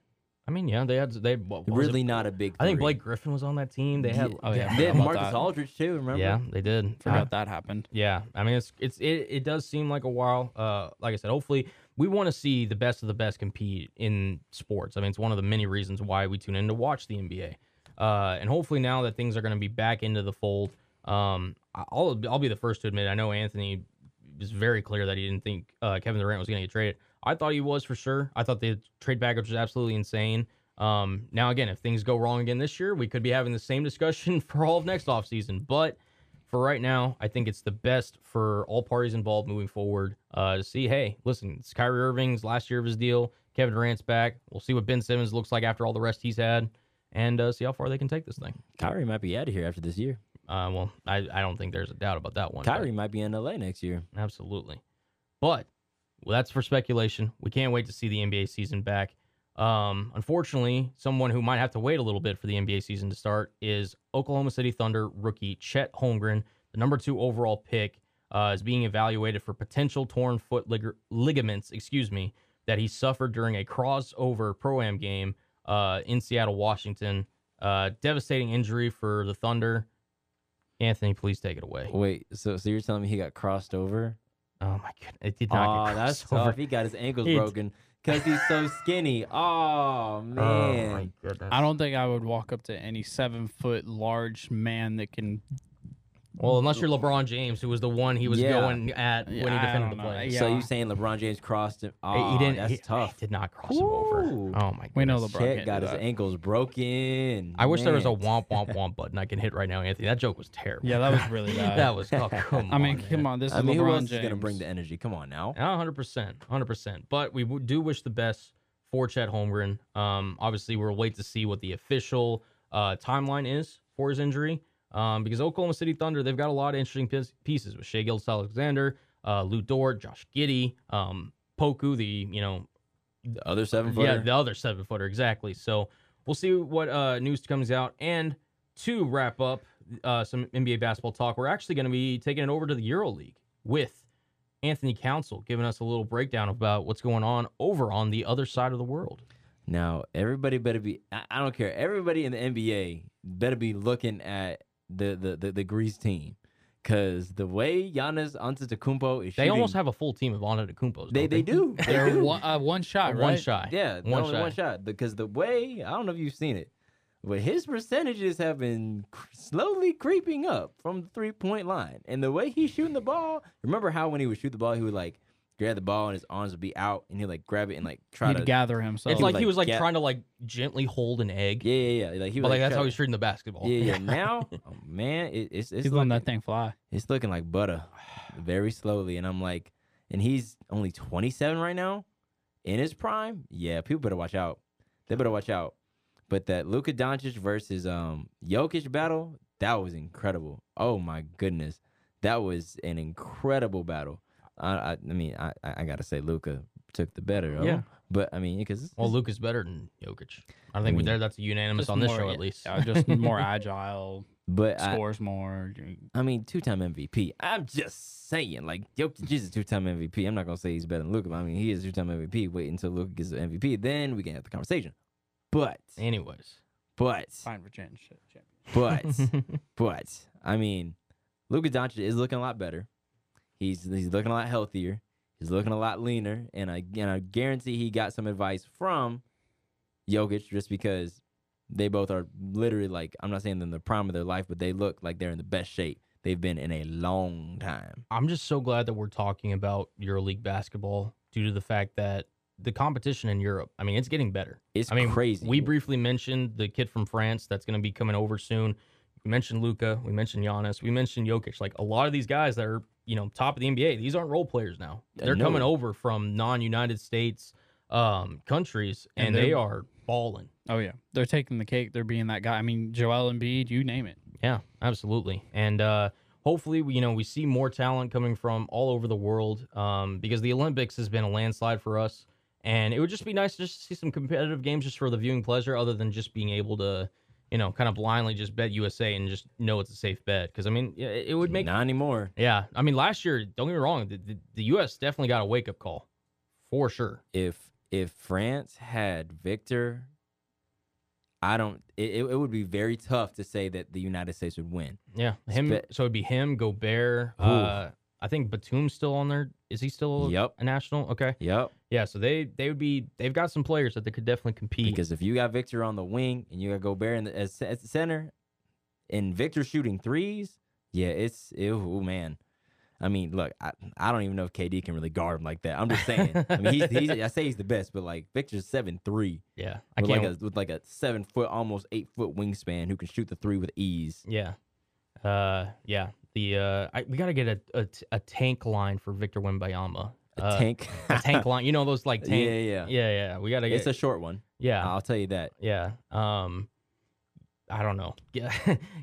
I mean, yeah, they had they what, was really not a big. I think three. Blake Griffin was on that team. They had. Yeah. Oh, yeah, They had Marcus that? Aldridge too. Remember? Yeah, they did. forgot Uh, that happened. Yeah, I mean it's it's it, it does seem like a while. Uh, like I said, hopefully we want to see the best of the best compete in sports. I mean, it's one of the many reasons why we tune in to watch the NBA. Uh, and hopefully now that things are going to be back into the fold, um, I- I'll I'll be the first to admit I know Anthony was very clear that he didn't think uh, Kevin Durant was going to get traded. I thought he was for sure. I thought the trade package was absolutely insane. Um, now again, if things go wrong again this year, we could be having the same discussion for all of next offseason. But for right now, I think it's the best for all parties involved moving forward uh, to see, hey, listen, it's Kyrie Irving's last year of his deal. Kevin Durant's back. We'll see what Ben Simmons looks like after all the rest he's had and uh, see how far they can take this thing. Kyrie might be out of here after this year. Uh, well, I, I don't think there's a doubt about that one. Kyrie might be in LA next year. Absolutely. But well, that's for speculation. We can't wait to see the NBA season back. Um, unfortunately, someone who might have to wait a little bit for the NBA season to start is Oklahoma City Thunder rookie Chet Holmgren, the number two overall pick, uh, is being evaluated for potential torn foot lig- ligaments, excuse me, that he suffered during a crossover pro am game uh, in Seattle, Washington. Uh, devastating injury for the Thunder. Anthony, please take it away. Wait, so so you're telling me he got crossed over? Oh my god, it did not Oh, get that's over. tough. He got his ankles It's- broken because he's so skinny. Oh Oh man. my goodness. I don't think I would walk up to any seven foot large man that can. Well, unless you're LeBron James, who was the one he was Yeah. going at when he Yeah, I defended don't the know. play. Yeah. So you saying LeBron James crossed him? He- Oh, he didn't. That's he, tough. He did not cross him over. Ooh. Oh my. god. We know goodness. LeBron Chet can't got do his that. ankles broken. I wish there was a Man. womp womp womp button I can hit right now, Anthony. That joke was terrible. Yeah, that was really bad. that was. Oh, come I mean, on, come man. on. This I is mean, who LeBron else James. is gonna bring the energy? Come on now. Yeah, hundred percent, hundred percent. But we w- do wish the best for Chet Holmgren. Um, obviously, we'll wait to see what the official uh, timeline is for his injury. Um, because Oklahoma City Thunder, they've got a lot of interesting piece- pieces with Shai Gilgeous-Alexander, uh, Lu Dort, Josh Giddey, um, Poku, the you know The other seven footer. yeah, the other seven footer, exactly. So we'll see what uh, news comes out. And to wrap up uh, some NBA basketball talk, we're actually going to be taking it over to the EuroLeague with Anthony Council, giving us a little breakdown about what's going on over on the other side of the world. Now everybody better be. I, I don't care. Everybody in the NBA better be looking at the the the, the Greece team, because the way Giannis Antetokounmpo is They shooting, almost have a full team of Antetokounmpos. They don't they do. They They're do. one, uh, one shot, right? one shy. Yeah, one one shot. one shot. Because the way I don't know if you've seen it, but his percentages have been cr- slowly creeping up from the three point line. And the way he's shooting the ball, remember how when he would shoot the ball, he would like grab the ball and his arms would be out, and he'd like grab it and like try He'd to gather himself. It's he like he was like get- trying to like gently hold an egg. yeah, yeah, yeah. Like he was but would like that's how to- he's treating the basketball. Yeah, yeah. Now, oh, man, it, it's it's He's letting looking, that thing fly. it's looking like butter, very slowly. And I'm like, and he's only 27 right now, in his prime. Yeah, people better watch out. They better watch out. But that Luka Doncic versus um Jokic battle, that was incredible. Oh my goodness, that was an incredible battle. I I, I mean, I I I gotta say, Luka took the better. Of Yeah. him. but I mean, because Well, Luke is better than Jokic. I think we mean, there that's unanimous on this more- show at least. yeah, just more agile, but I, scores more. I mean, two time MVP. I'm just saying, like, Jokic is a two time MVP. I'm not gonna say he's better than Luka. But I mean, he is a two time MVP. Wait until Luka gets the MVP, then we can have the conversation. But, Anyways. but, Fine for change. but, but, I mean, Luka Doncic is looking a lot better. He's he's looking a lot healthier. He's looking a lot leaner, and I and I guarantee he got some advice from Jokic just because they both are literally like I'm not saying they're in the prime of their life, but they look like they're in the best shape they've been in a long time. I'm just so glad that we're talking about EuroLeague basketball due to the fact that the competition in Europe, I mean, it's getting better. It's I mean, crazy. We briefly mentioned the kid from France that's going to be coming over soon. We mentioned Luka. We mentioned Giannis. We mentioned Jokic. Like a lot of these guys that are, you know, top of the NBA, these aren't role players now. They're coming over from non-United States um, countries, And and, they are balling. Oh yeah, they're taking the cake. They're being that guy. I mean, Joel Embiid, you name it. Yeah, absolutely. And uh, hopefully, we, you know, we see more talent coming from all over the world um, because the Olympics has been a landslide for us. And it would just be nice to just see some competitive games just for the viewing pleasure, other than just being able to, you know, kind of blindly just bet USA and just know it's a safe bet. Because I mean, yeah, it would make. not anymore. Yeah, I mean, last year, don't get me wrong, the, the, the U.S. definitely got a wake up call, for sure. If if France had Victor, I don't. It, it it would be very tough to say that the United States would win. Yeah, him. Spe- so it'd be him, Gobert. Ooh. Uh, I think Batum's still on there. Is he still Yep. a national? Okay. Yep. Yeah, so they they would be they've got some players that they could definitely compete. Because if you got Victor on the wing and you got Gobert in the, as, as the center, and Victor shooting threes, yeah, it's oh man. I mean, look, I, I don't even know if KD can really guard him like that. I'm just saying. I mean, he's, he's I say he's the best, but like Victor's seven three yeah, I with can't. like a with like a seven foot, almost eight foot wingspan who can shoot the three with ease. yeah, uh, yeah. The uh, I, we got to get a a tank line for Victor Wembanyama. A Uh, tank, a tank line. You know those like tank. yeah, yeah, yeah, yeah. We got to get. It's a short one. yeah, I'll tell you that. yeah. Um, I don't know. Get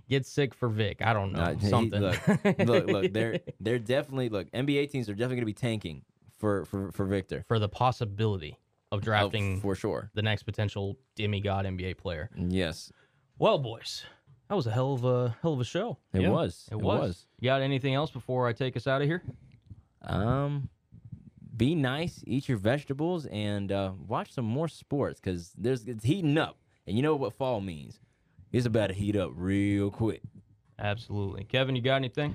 get sick for Vic. I don't know he- something. look, look, look, they're they're definitely look. NBA teams are definitely going to be tanking for for for Victor. for the possibility of Oh, drafting for sure. the next potential demigod NBA player. Yes, Well, boys, that was a hell of a hell of a show. it Yeah, was. It, was. You got anything else before I take us out of here? Um, be nice, eat your vegetables, and uh, watch some more sports because there's it's heating up, and you know what fall means. It's about to heat up real quick. Absolutely. Kevin, you got anything?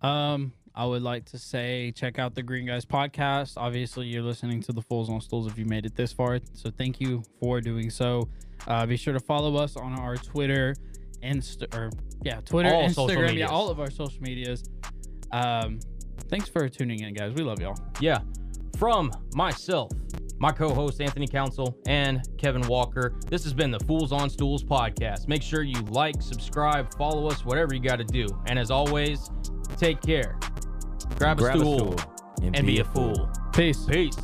Um, I would like to say check out the Green Guys podcast. Obviously, you're listening to the Fools on Stools if you made it this far. So thank you for doing so. Uh, be sure to follow us on our Twitter, Insta, or yeah, Twitter, All Instagram, yeah, all of our social medias. Um, thanks for tuning in, guys. We love y'all. Yeah. From myself, my co-host Anthony Council, and Kevin Walker. This has been the Fools on Stools podcast. Make sure you like, subscribe, follow us, whatever you got to do. And as always, take care. Grab, Grab a stool, and be a fool. Peace. Peace.